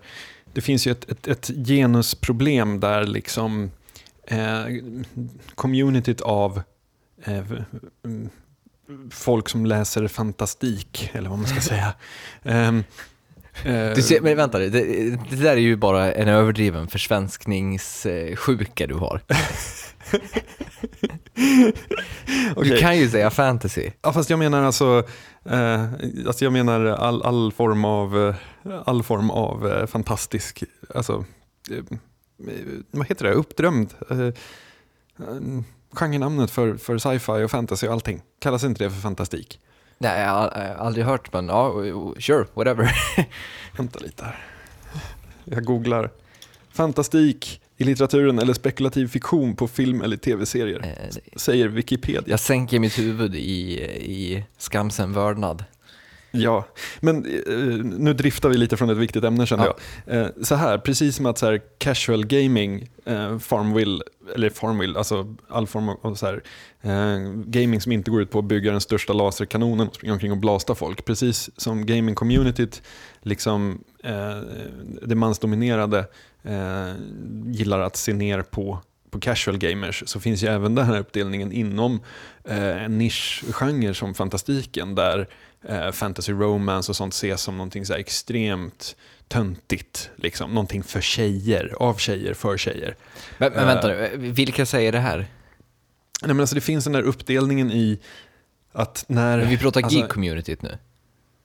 det finns ju ett, ett, ett genusproblem där liksom eh, communityt av eh, folk som läser fantastik, eller vad man ska säga. Um, du ser, men vänta, det, det där är ju bara en överdriven försvenskningssjuka du har. okay. Du kan ju säga fantasy. Ja, fast jag menar alltså, eh, alltså jag menar all, all form av, all form av eh, fantastisk, alltså eh, vad heter det, uppdrömd. Eh, genrenamnet för, för sci-fi och fantasy och allting. Kallas inte det för fantastik? Nej, jag har aldrig hört, men ja, sure, whatever. Vänta lite här. Jag googlar. Fantastik i litteraturen eller spekulativ fiktion på film eller tv-serier, eh, säger Wikipedia. Jag sänker mitt huvud i, i skamsen vördnad. Ja, men eh, nu driftar vi lite från ett viktigt ämne känner Ja. jag. Eh, så här, precis som att så här, casual gaming, eh, Farmville, eller Farmville, alltså all form av så här, gaming som inte går ut på att bygga den största laserkanonen och springa omkring och blasta folk. Precis som gaming-communityt, liksom det mansdominerade, gillar att se ner på på casual gamers så finns ju även den här uppdelningen inom eh, en nischgenre som fantastiken där eh, fantasy romance och sånt ses som någonting så här extremt töntigt. Liksom. Någonting för tjejer, av tjejer, för tjejer. Men, men Eh. vänta nu, vilka säger det här? Nej, men alltså, det finns den där uppdelningen i att när... Men vi pratar alltså, geek-communityt nu.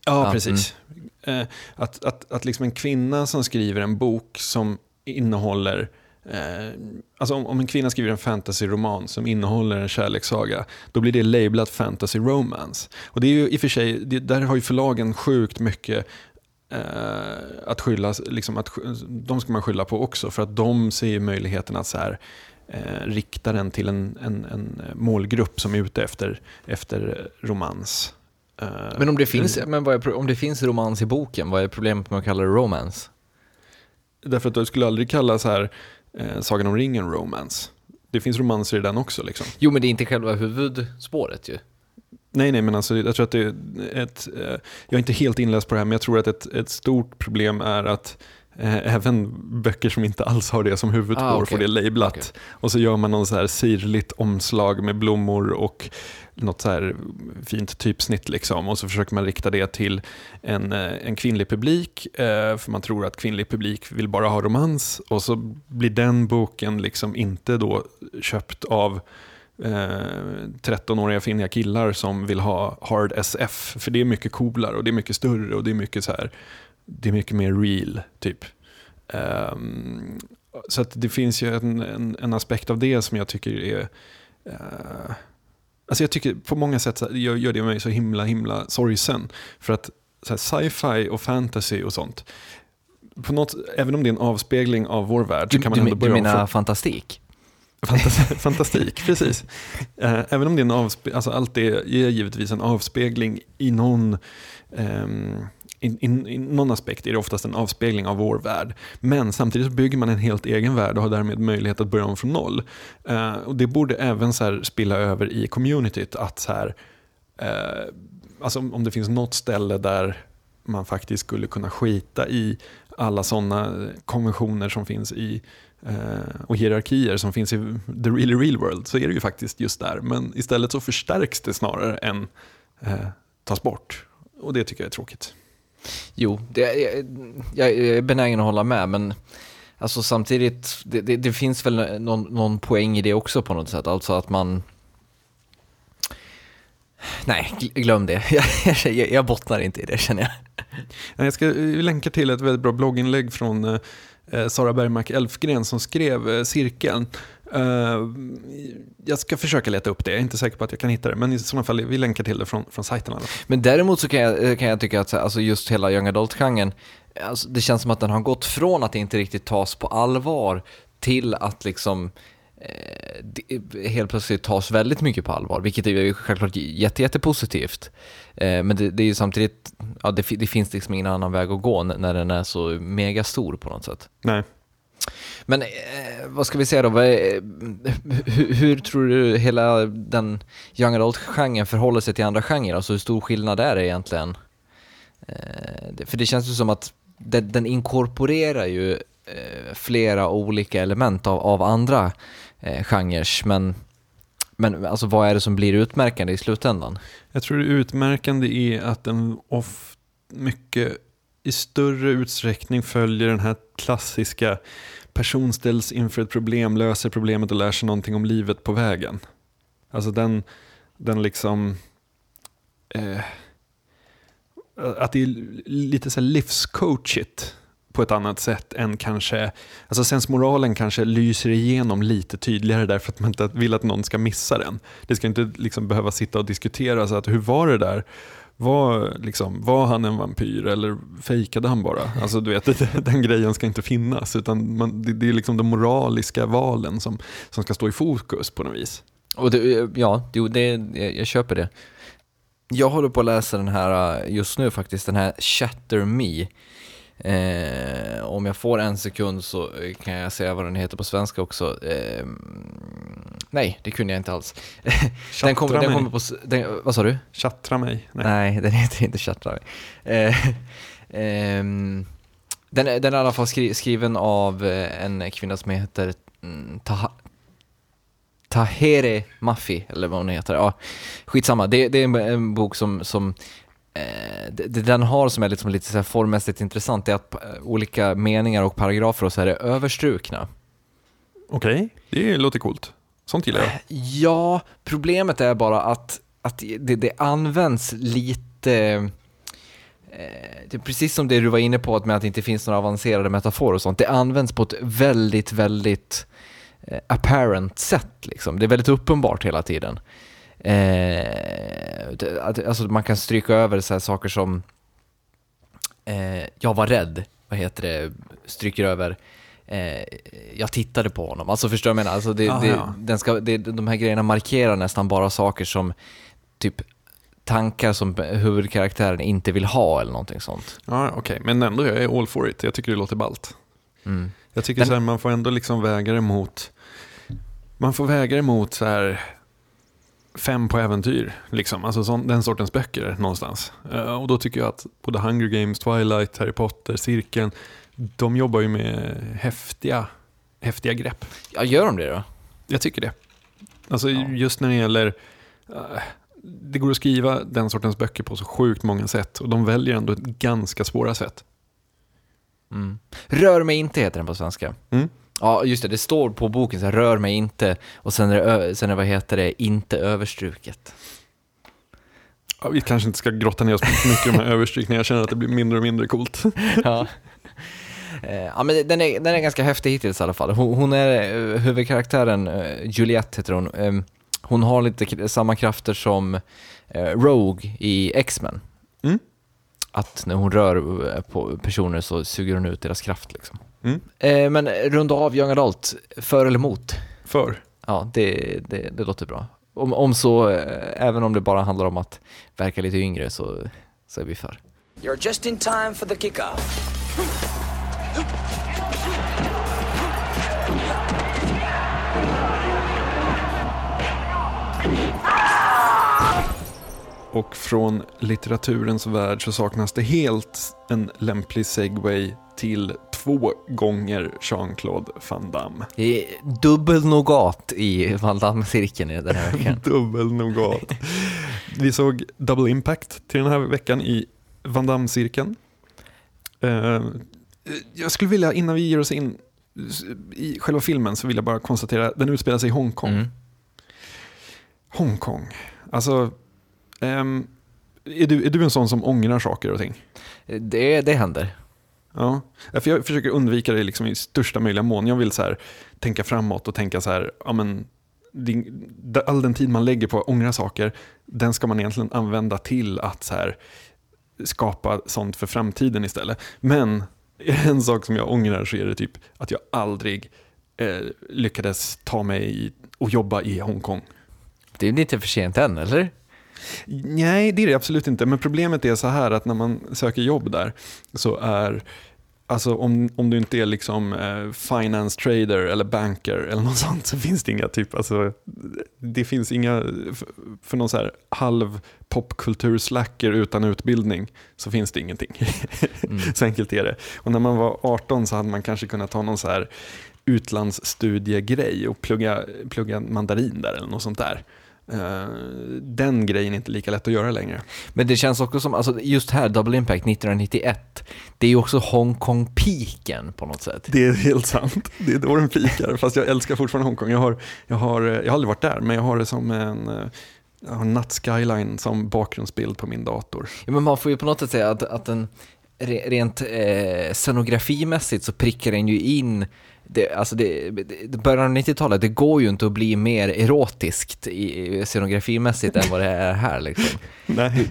Ja, Ja, precis. Eh, att, att, att liksom en kvinna som skriver en bok som innehåller Eh, alltså om, om en kvinna skriver en fantasyroman som innehåller en kärlekssaga, då blir det lablat fantasy romance. Och det är ju i och för sig, det, där har ju förlagen sjukt mycket eh, att skylla, liksom att, de ska man skylla på också, för att de ser ju möjligheten att så här, eh, rikta den till en, en, en målgrupp som är ute efter, efter romans. Eh, Men om det finns, men vad är, om det finns romans i boken, vad är problemet med att kalla det romance? Därför att du skulle aldrig kalla så här, eh, Sagan om ringen romance. Det finns romanser i den också. Liksom. Jo, men det är inte själva huvudspåret ju. Nej, nej, men alltså, jag tror att det är ett... Eh, jag är inte helt inläst på det här, men jag tror att ett, ett stort problem är att även böcker som inte alls har det som huvudspår Ah, okej. får det lablat. Okej. Och så gör man någon så här sirligt omslag med blommor och något så här fint typsnitt. Liksom. Och så försöker man rikta det till en, eh, en kvinnlig publik, eh, för man tror att kvinnlig publik vill bara ha romans. Och så blir den boken liksom inte då köpt av eh, 13-åriga finniga killar som vill ha hard SF. För det är mycket coolare och det är mycket större och det är mycket så här, det är mycket mer real typ. Ehm, så det finns ju en, en, en aspekt av det som jag tycker är eh, Alltså jag tycker på många sätt så gör, gör det mig så himla himla sorgsen. För att sci-fi och fantasy och sånt, på något, även om det är en avspegling av vår värld så Du, kan man du, ändå du börja om menar från- fantastik? Fantas- fantastik, precis. Eh, även om det är en avspe- alltså allt det är givetvis en avspegling i någon, ehm, i, i, någon aspekt är det oftast en avspegling av vår värld. Men samtidigt så bygger man en helt egen värld och har därmed möjlighet att börja om från noll. Eh, och det borde även så här spilla över i communityt att så här, eh, alltså om det finns något ställe där man faktiskt skulle kunna skita i alla sådana konventioner som finns i eh, och hierarkier som finns i the really real world så är det ju faktiskt just där. Men istället så förstärks det snarare än eh, tas bort. Och det tycker jag är tråkigt. Jo, det, jag, jag är benägen att hålla med, men alltså samtidigt, det, det, det finns väl någon, någon poäng i det också på något sätt, alltså att man Nej, glöm det. Jag, jag, jag bottnar inte i det känner jag. Jag ska länka till ett väldigt bra blogginlägg från eh, Sara Bergmark Elfgren som skrev eh, Cirkeln. Eh, jag ska försöka leta upp det, jag är inte säker på att jag kan hitta det, men i sådana fall, vi länkar till det från, från sajten. alla. Men däremot så kan jag, kan jag tycka att alltså just hela young adult-genren, alltså det känns som att den har gått från att inte riktigt tas på allvar till att liksom eh, helt plötsligt tas väldigt mycket på allvar, vilket är ju självklart jätte, jättepositivt. Eh, men det, det är ju samtidigt, ja, det, det finns liksom ingen annan väg att gå när den är så mega stor på något sätt. Nej. Men eh, vad ska vi säga då? Vad är, hur, hur tror du hela den young adult-genren förhåller sig till andra genrer? Alltså hur stor skillnad är det egentligen? Eh, för det känns ju som att den, den inkorporerar ju eh, flera olika element av, av andra eh, genrer, men, men alltså vad är det som blir utmärkande i slutändan? Jag tror det utmärkande är att den mycket i större utsträckning följer den här klassiska person ställs inför ett problem, löser problemet och lär sig någonting om livet på vägen. Alltså den, den liksom... Eh, att det är lite så här livscoachigt på ett annat sätt än kanske, alltså sensmoralen kanske lyser igenom lite tydligare därför att man inte vill att någon ska missa den. Det ska inte liksom behöva sitta och diskutera så att hur var det där? Var, liksom, var han en vampyr eller fejkade han bara? Alltså du vet, det- den grejen ska inte finnas utan man, det, det är liksom de moraliska valen som, som ska stå i fokus på något vis. Och det, ja, det, det, jag, jag köper det. Jag håller på att läsa den här just nu faktiskt, den här Shatter Me. Eh, om jag får en sekund så kan jag säga vad den heter på svenska också. Eh, nej, det kunde jag inte alls. den kommer, den kommer på... Den, vad sa du? Chattra mig. Nej, nej den heter inte Chattra mig. Eh, ehm, den, den är i alla fall skri, skriven av eh, en kvinna som heter mm, Taha, Tahere Maffi, eller vad hon heter. Ja, skitsamma, det, det är en, en bok som, som eh, det, den har som är liksom lite så här formmässigt intressant, det är att eh, olika meningar och paragrafer och så här är överstrukna. Okej, okay. det låter coolt. Sånt gillar jag. Eh, ja, problemet är bara att, att det, det används lite eh, det är precis som det du var inne på med att det inte finns några avancerade metaforer och sånt. Det används på ett väldigt, väldigt eh, apparent sätt. Liksom. Det är väldigt uppenbart hela tiden. Alltså man kan stryka över så saker som jag var rädd, vad heter det, stryker över eh, jag tittade på honom. Alltså förstår du vad jag menar? Alltså det, ah, det, ja. den ska, det, de här grejerna markerar nästan bara saker som typ tankar som huvudkaraktären inte vill ha eller någonting sånt. Ja, Okej, okay. men ändå jag är all for it. Jag tycker det låter ballt. Mm. Jag tycker men, så här, man får ändå liksom väga det mot man får väga det mot så här fem på äventyr, liksom. alltså sån, den sortens böcker någonstans. Uh, och då tycker jag att både Hunger Games, Twilight, Harry Potter, Cirkeln, de jobbar ju med häftiga, häftiga grepp. Ja, gör de det då? Jag tycker det. Alltså ja. just när det gäller, uh, det går att skriva den sortens böcker på så sjukt många sätt och de väljer ändå ett ganska svåra sätt. Mm. Rör mig inte heter den på svenska. Mm. Ja, just det. Det står på boken så här, rör mig inte och sen är det, sen är vad heter det, inte överstruket. Ja, vi kanske inte ska grotta ner oss mycket i de här överstrykningarna. Jag känner att det blir mindre och mindre coolt. ja. Eh, ja, men den är, den är ganska häftig hittills i alla fall. Hon, hon är eh, huvudkaraktären, eh, Juliette heter hon. Ehm, hon har lite samma krafter som Rogue i X-Men. Mm. Att när hon rör på personer så suger hon ut deras kraft. Liksom. Mm. Men runda av Young Adult, för eller emot? För. Ja, det, det, det låter bra. Om, om så, även om det bara handlar om att verka lite yngre så, så är vi för. You're just in time for the kickoff. Och från litteraturens värld så saknas det helt en lämplig segway till två gånger Jean-Claude Van Damme. Det är dubbel nougat i Van Damme-cirkeln i den här veckan. dubbel nougat. Vi såg Double Impact till den här veckan i Van Damme-cirkeln. Uh, jag skulle vilja, innan vi ger oss in i själva filmen, så vill jag bara konstatera att den utspelar sig i Hongkong. Mm. Hongkong. Alltså, um, är, du, är du en sån som ångrar saker och ting? Det, det händer. Ja, för jag försöker undvika det liksom i största möjliga mån. Jag vill så här, tänka framåt och tänka så här, ja, men, all den tid man lägger på att ångra saker, den ska man egentligen använda till att så här, skapa sånt för framtiden istället. Men en sak som jag ångrar så är det typ att jag aldrig eh, lyckades ta mig och jobba i Hongkong. Det är inte för sent än, eller? Nej, det är det absolut inte. Men problemet är så här att när man söker jobb där så är Alltså om, om du inte är liksom eh, finance trader eller banker eller något sånt så finns det inga typ, alltså, det finns inga, för, för någon så här halv popkultur-slacker utan utbildning så finns det ingenting. Mm. så enkelt är det. Och när man var 18 så hade man kanske kunnat ta någon så här utlandsstudiegrej och plugga, plugga mandarin där eller något sånt där. Uh, den grejen är inte lika lätt att göra längre. Men det känns också som, alltså just här, Double Impact 1991, det är ju också Hongkong-piken på något sätt. Det är helt sant, det är då den pikar, fast jag älskar fortfarande Hongkong. Jag har, jag, har, jag har aldrig varit där, men jag har det som en eh, jag har Natt Skyline som bakgrundsbild på min dator. Ja, men man får ju på något sätt säga att, att den, re- rent eh, scenografimässigt så prickar den ju in det, alltså det, det, början av 90-talet, det går ju inte att bli mer erotiskt i, scenografimässigt än vad det är här liksom. Nej.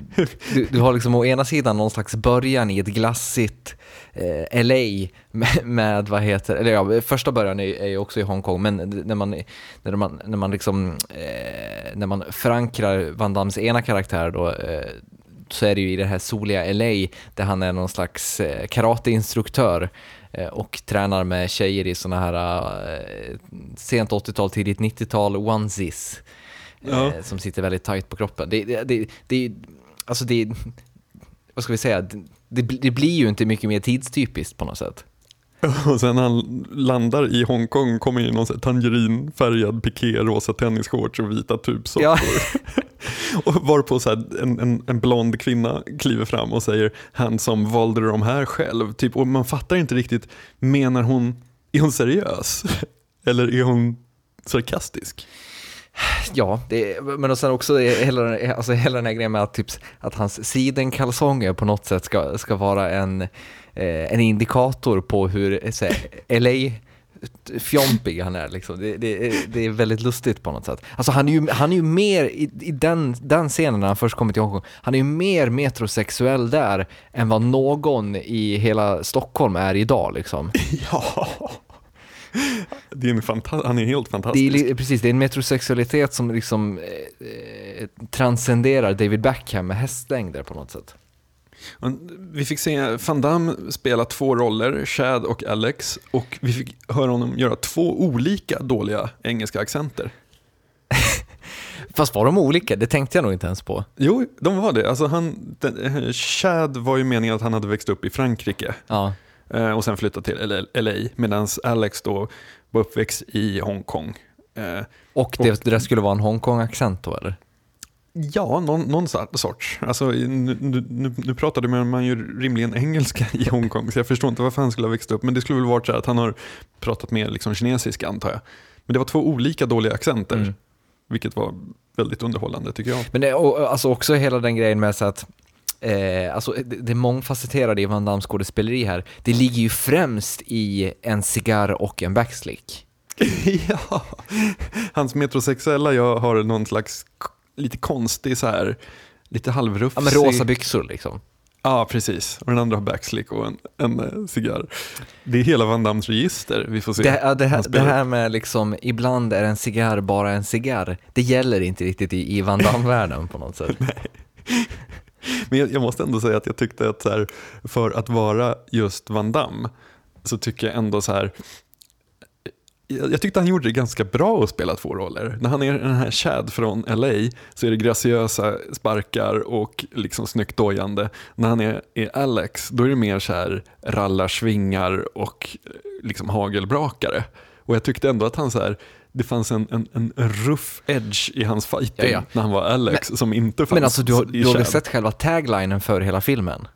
Du, du har liksom å ena sidan någon slags början i ett glassigt eh, LA med, med, vad heter, eller ja, första början är, är ju också i Hongkong, men när man, när man, när man liksom, eh, när man förankrar Van Dams ena karaktär då, eh, så är det ju i det här soliga LA där han är någon slags eh, karateinstruktör och tränar med tjejer i såna här eh, sent 80-tal, tidigt 90-tal onesies Ja. eh, som sitter väldigt tight på kroppen. Det, det, det, det, alltså det, vad ska vi säga, det, det, det blir ju inte mycket mer tidstypiskt på något sätt. Och sen han landar i Hongkong kommer in någon sån här tangerinfärgad piké, rosa tennisshorts och vita tubsockor. Ja. och varpå så här en, en, en blond kvinna kliver fram och säger han som valde de här själv. Typ, och man fattar inte riktigt, menar hon, är hon seriös? Eller är hon sarkastisk? Ja, det, men och sen också är hela, alltså hela den här grejen med att, typ, att hans sidenkalsonger på något sätt ska, ska vara en, en indikator på hur så här, LA fjompig han är. Liksom. Det, det, det är väldigt lustigt på något sätt. Alltså han är ju, han är ju mer, i, i den, den scenen när han först kommer till Hongkong, han är ju mer metrosexuell där än vad någon i hela Stockholm är idag. Liksom. Ja. Det är en fanta- han är helt Det är, fantastisk. precis, det är en metrosexualitet som liksom eh, eh, transcenderar David Beckham med hästlängder på något sätt. Och Vi fick se Van Damme spela två roller, Chad och Alex, och vi fick höra honom göra två olika dåliga engelska accenter. Fast var de olika? Det tänkte jag nog inte ens på. Jo, de var det. Alltså han, den, eh, Chad var ju meningen att han hade växt upp i Frankrike Ja, eh, och sen flyttat till LA, medan Alex då var uppväxt i Hongkong. Eh, och det, det där skulle vara en Hongkong-accent då eller? Ja, någon, någon sorts. Alltså, nu, nu, nu- pratade man ju rimligen engelska i Hongkong, så jag förstår inte varför han skulle ha växt upp. Men det skulle väl varit så här att han har pratat mer liksom kinesiska antar jag. Men det var två olika dåliga accenter, Mm. vilket var väldigt underhållande tycker jag. Men det, och, alltså också hela den grejen med så att Eh, alltså det, det mångfacetterade i Van Dams skådespeleri här, det ligger ju främst i en cigarr och en backslick. ja, hans metrosexuella jag har någon slags lite konstig så här, lite halvrufsig. Ja men rosa byxor liksom. Ja, precis. Och den andra har backslick och en, en eh, cigarr. Det är hela Van Dams register vi får se. Det, ja, det, här, det här med liksom, ibland är en cigarr bara en cigarr, det gäller inte riktigt i, i Van Damme-världen på något sätt. Men jag, jag måste ändå säga att jag tyckte att så här, för att vara just Van Damme så tycker jag ändå så här jag, tyckte han gjorde det ganska bra att spela två roller. När han är den här Chad från LA så är det graciösa sparkar och liksom snyggt dojande. När han är, är Alex då är det mer så här rallar, svingar och eh, liksom hagelbrakare. Och jag tyckte ändå att han så här, det fanns en, en, en rough edge i hans fighting Ja, ja. när han var Alex som inte fanns Men alltså du har, du har väl sett själva taglinen för hela filmen?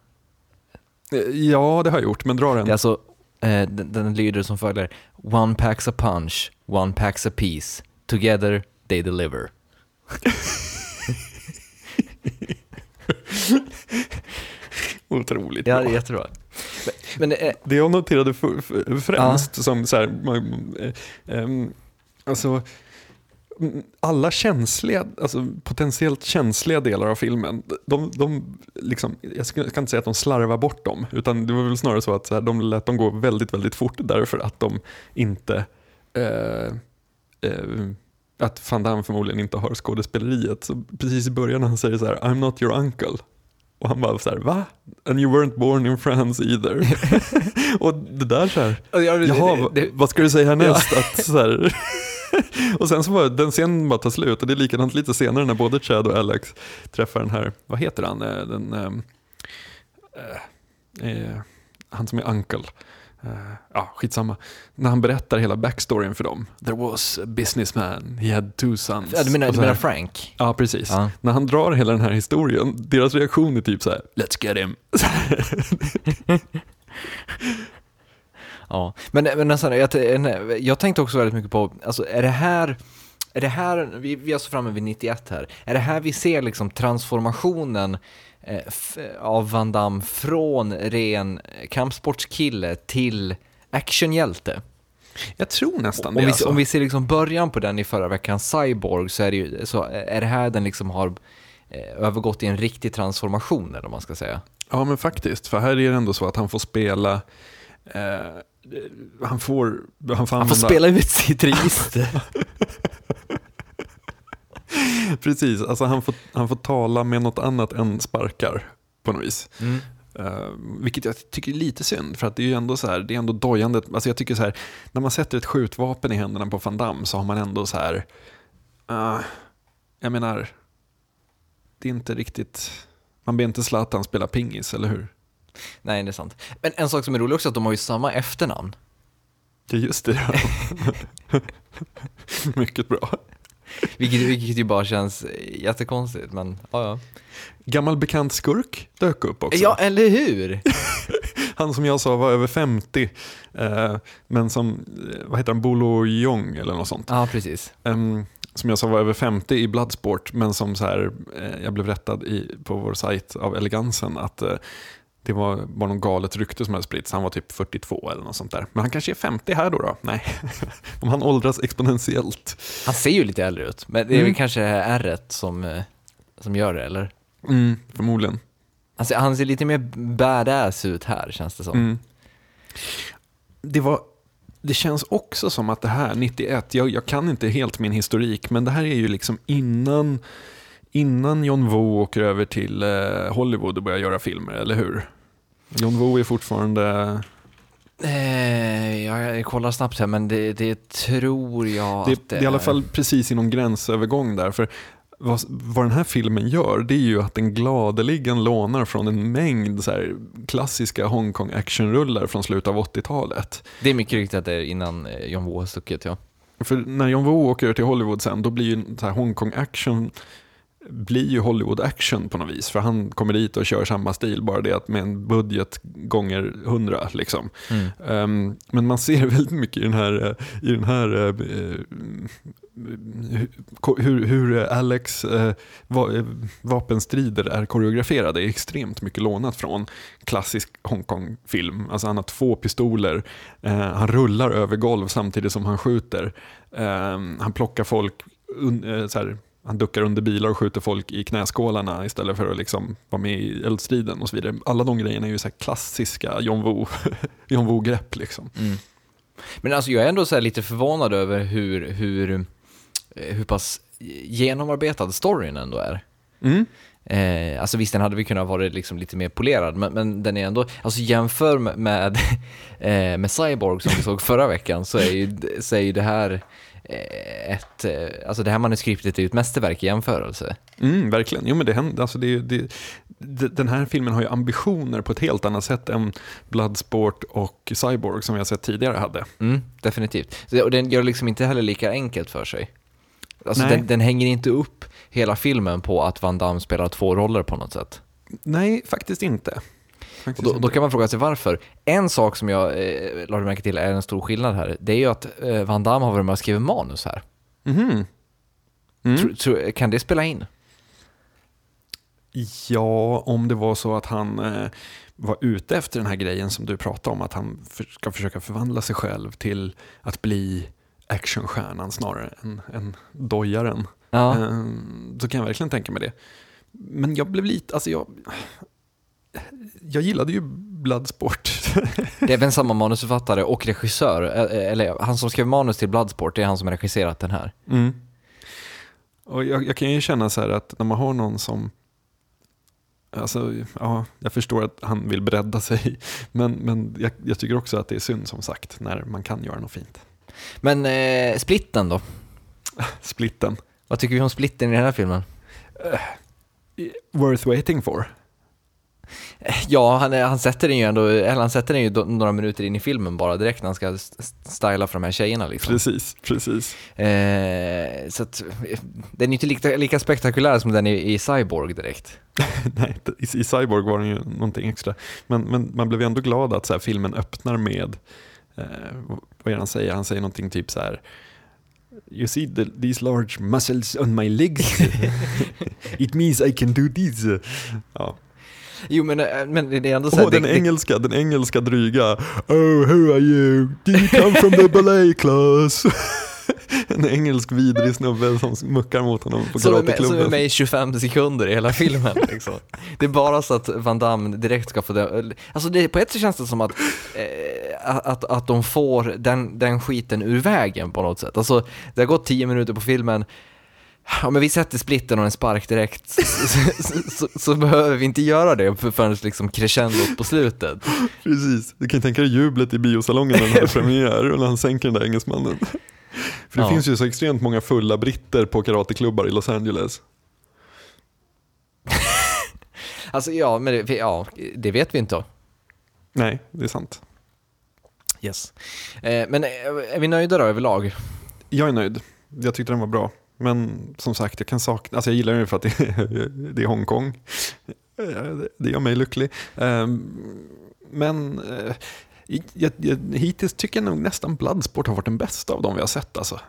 Eh, Ja, det har jag gjort, men dra den. Det är alltså, eh, den, den lyder som följer One packs a punch, one packs a piece, together they deliver. Otroligt Ja, bra. jättebra. Men, men eh, Det jag noterade för, för, främst som så här, man, eh, ehm, alltså, alla känsliga, alltså potentiellt känsliga delar av filmen, de, de liksom, jag ska, inte säga att de slarvar bort dem, utan det var väl snarare så att så här, de lät dem gå väldigt, väldigt fort därför att de inte eh, eh, att Van Damme förmodligen inte har skådespeleriet. Så precis i början när han säger så här, I'm not your uncle. Och han bara så här, va? And you weren't born in France either. och det där så här, ja, det- jaha, det- va- det- vad ska du säga härnäst? Att, så här, och sen så var den scenen bara tar slut och det är likadant lite senare när både Chad och Alex träffar den här, vad heter han, Eh, den, eh, eh, han som är uncle. Ja, skitsamma. När han berättar hela backstoryn för dem. There was a businessman, he had two sons. ja, du menar, du menar Frank? Ja, precis. Ja. När han drar hela den här historien, deras reaktion är typ så här: let's get him. Ja, men, men nästan, jag, jag tänkte också väldigt mycket på, alltså är det här är det här, vi, vi är alltså framme vid 91 här, är det här vi ser liksom transformationen eh, f- av Van Damme från ren kampsportskille till actionhjälte? Jag tror nästan Om det. vi, alltså. om vi ser liksom början på den i förra veckan, Cyborg, så är det, ju, så är det här den liksom har eh, övergått i en riktig transformation, eller vad man ska säga. Ja, men faktiskt. För här är det ändå så att han får spela... Eh, han får... Han får, Han får spela ut sitt register. Precis, alltså han får, han får tala med något annat än sparkar på något vis. Mm. Eh, vilket jag tycker är lite synd, för att det är ju ändå så här, det är ändå dojande. Alltså jag tycker så här, när man sätter ett skjutvapen i händerna på Van Damme så har man ändå så här, eh, jag menar, det är inte riktigt, man ber inte Zlatan spela pingis, eller hur? Nej, det är sant. Men en sak som är rolig också är att de har ju samma efternamn. Ja, just det. Ja. Mycket bra. Vilket, vilket ju bara känns jättekonstigt, men ja, ja. Gammal bekant skurk dök upp också. Ja, eller hur? Han som jag sa var över 50, eh, men som, eh, vad heter han, Bolo Jong eller något sånt. Ja, precis. Em, som jag sa var över 50 i Bloodsport, men som så här, eh, jag blev rättad i, på vår sajt av elegansen att eh, det var bara något galet rykte som hade spritts. Han var typ 42 eller något sånt där. Men han kanske är 50 här då? då? Nej, om han åldras exponentiellt. Han ser ju lite äldre ut, men det är väl Mm. kanske r som, eh, som gör det, eller? Mm, förmodligen. Han ser, han ser lite mer badass ut här, känns det som. Mm. Det, var, det känns också som att det här, 91, jag, jag kan inte helt min historik, men det här är ju liksom innan, innan John Woo åker över till eh, Hollywood och börjar göra filmer, eller hur? John Woo är fortfarande... Eh, ja, jag kollar snabbt här, men det, det tror jag Det, att det är i alla fall precis i någon gränsövergång där. För vad, vad den här filmen gör, det är ju att den gladeligen lånar från en mängd så här, klassiska Hongkong actionrullar från slutet av 80-talet. Det är mycket riktigt att det är innan eh, John Woo har stuckit, ja. För när John Woo åker till Hollywood sen, då blir ju Hongkong action blir ju Hollywood action på något vis. För han kommer dit och kör samma stil, bara det att med en budget gånger hundra. Liksom. Mm. Ehm, men man ser väldigt mycket i den här, eh, i den här eh, hur, hur Alex eh, va, vapenstrider är koreograferade är extremt mycket lånat från klassisk Hongkong-film. Alltså han har två pistoler, han rullar över golv samtidigt som han skjuter. Ehm, han plockar folk, un, så här, han duckar under bilar och skjuter folk i knäskålarna istället för att liksom vara med i eldstriden och så vidare. Alla de grejerna är ju så klassiska John Woo, Woo-grepp. Liksom. Mm. Men alltså jag är ändå så lite förvånad över hur, hur, eh, hur pass genomarbetad storyn ändå är. Mm. Eh, alltså visst, den hade vi kunnat vara liksom lite mer polerad, men, men den är ändå, alltså jämför med, med, eh, med Cyborg som vi såg förra veckan så är ju, så är ju det här ett, eh, alltså det här manuskriptet är ju ett mästerverk i jämförelse. Mm, verkligen. Jo, men det händer, alltså det, det, det, den här filmen har ju ambitioner på ett helt annat sätt än Bloodsport och Cyborg som vi har sett tidigare hade. Mm, definitivt. Och den gör liksom inte heller lika enkelt för sig. Alltså den, den hänger inte upp hela filmen på att Van Damme spelar två roller på något sätt. Nej, faktiskt inte. Och då, då kan man fråga sig varför. En sak som jag eh, lade märke till är en stor skillnad här. Det är ju att eh, Van Damme har varit med och skrivit manus här. Mhm. Mm. Tro, tro, kan det spela in? Ja, om det var så att han eh, var ute efter den här grejen som du pratade om, att han för, ska försöka förvandla sig själv till att bli actionstjärnan snarare än, än dojaren. Ja. Eh, så kan jag verkligen tänka mig det. Men jag blev lite, alltså jag, jag gillade ju Bloodsport. Det är även samma manusförfattare och regissör, eller han som skrev manus till Bloodsport, det är han som har regisserat den här. Mm. Och jag, jag kan ju känna så här att när man har någon som Alltså, ja, jag förstår att han vill bredda sig, men, men jag, jag tycker också att det är synd som sagt när man kan göra något fint. Men eh, splitten då? Splitten. Vad tycker vi om splitten i den här filmen? Worth waiting for. Ja, han, han sätter den ju ändå, eller han sätter den ju några minuter in i filmen bara direkt när han ska st- styla för de här tjejerna liksom. Precis, precis. Eh, så att, eh, den är inte lika, lika spektakulär som den i, i Cyborg direkt. Nej, i, i Cyborg var den ju någonting extra. Men, men man blev ju ändå glad att så här, filmen öppnar med, eh, vad är han säger? Han säger någonting typ så här, You see the, these large muscles on my legs? It means I can do this. Ja. Jo, men, eh, men det är ändå så här, den det, det, engelska, den engelska dryga. Oh, who are you? Do you come from the ballet class? en engelsk vidrig snubbe som muckar mot honom på med, som är karateklubben. med i 25 sekunder i hela filmen. Liksom. Det är bara så att Van Damme direkt ska få det. Alltså det, på ett sätt känns det som att, eh, att, att de får den, den skiten ur vägen på något sätt. Alltså, det har gått 10 minuter på filmen, Ja, men vi sätter splitten och en spark direkt, så, så, så, så behöver vi inte göra det för- förrän liksom crescendot på slutet. Precis, du kan tänka dig jublet i biosalongen när han hade premiär och när han sänker den där engelsmannen. För det Ja. finns ju så extremt många fulla britter på karateklubbar i Los Angeles. Alltså ja, men det, ja, det vet vi inte. Nej, det är sant. Yes. Eh, men eh, är vi nöjda då överlag? Jag är nöjd. Jag tyckte den var bra. Men som sagt, jag kan sakna, alltså jag gillar det för att det är, det är Hongkong. Eh, det gör mig lycklig. Ehm, men eh, jag, jag, hittills tycker jag nog nästan Bloodsport har varit den bästa av de vi har sett alltså.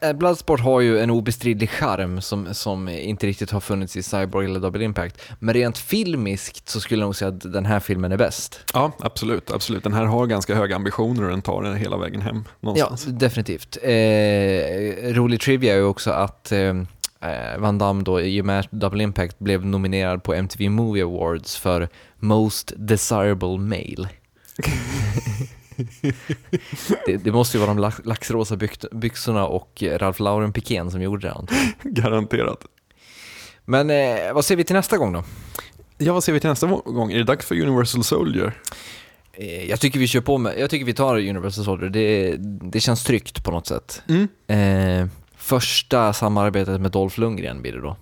Eh, Bloodsport har ju en obestridlig charm som, som inte riktigt har funnits i Cyborg eller Double Impact. Men rent filmiskt så skulle jag nog säga att den här filmen är bäst. Ja, absolut. absolut. Den här har ganska höga ambitioner och den tar den hela vägen hem Ja, någonstans. definitivt. Eh, rolig trivia är ju också att eh, eh, Van Damme då i och med Double Impact blev nominerad på MTV Movie Awards för Most Desirable Male. det, det måste ju vara de lax, laxrosa byx- byxorna och eh, Ralph Lauren Piken som gjorde det. Garanterat. Men eh, vad ser vi till nästa gång då? Ja, vad ser vi till nästa gång? Är det dags för Universal Soldier? Eh, jag tycker vi kör på med, jag tycker vi tar Universal Soldier, det, det känns tryggt på något sätt. Mm. Eh, första samarbetet med Dolph Lundgren blir det då.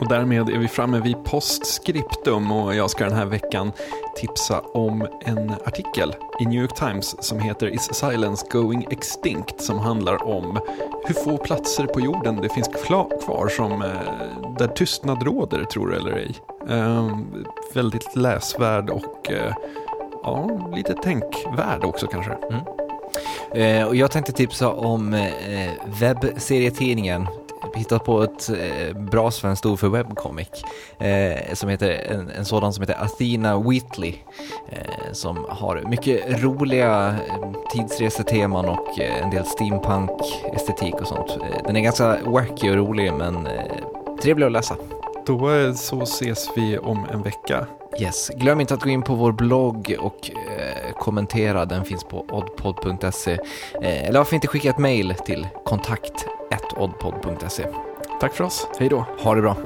Och därmed är vi framme vid postskriptum och jag ska den här veckan tipsa om en artikel i New York Times som heter Is Silence Going Extinct som handlar om hur få platser på jorden det finns kvar som eh, där tystnad råder, tror du eller ej. Ehm, väldigt läsvärd och eh, ja, lite tänkvärd också kanske. Mm. Eh, och jag tänkte tipsa om eh, webbserietidningen hittat på ett eh, bra svenskt ord för webcomic eh, som heter en, en sådan som heter Athena Wheatley eh, som har mycket roliga eh, tidsreseteman och eh, en del steampunk-estetik och sånt. Den är ganska wacky och rolig men eh, trevlig att läsa. Då så ses vi om en vecka. Yes. Glöm inte att gå in på vår blogg och eh, kommentera. Den finns på oddpod.se. Eh, eller varför inte skicka ett mail till kontakt oddpod.se. Tack för oss, hej då! Ha det bra.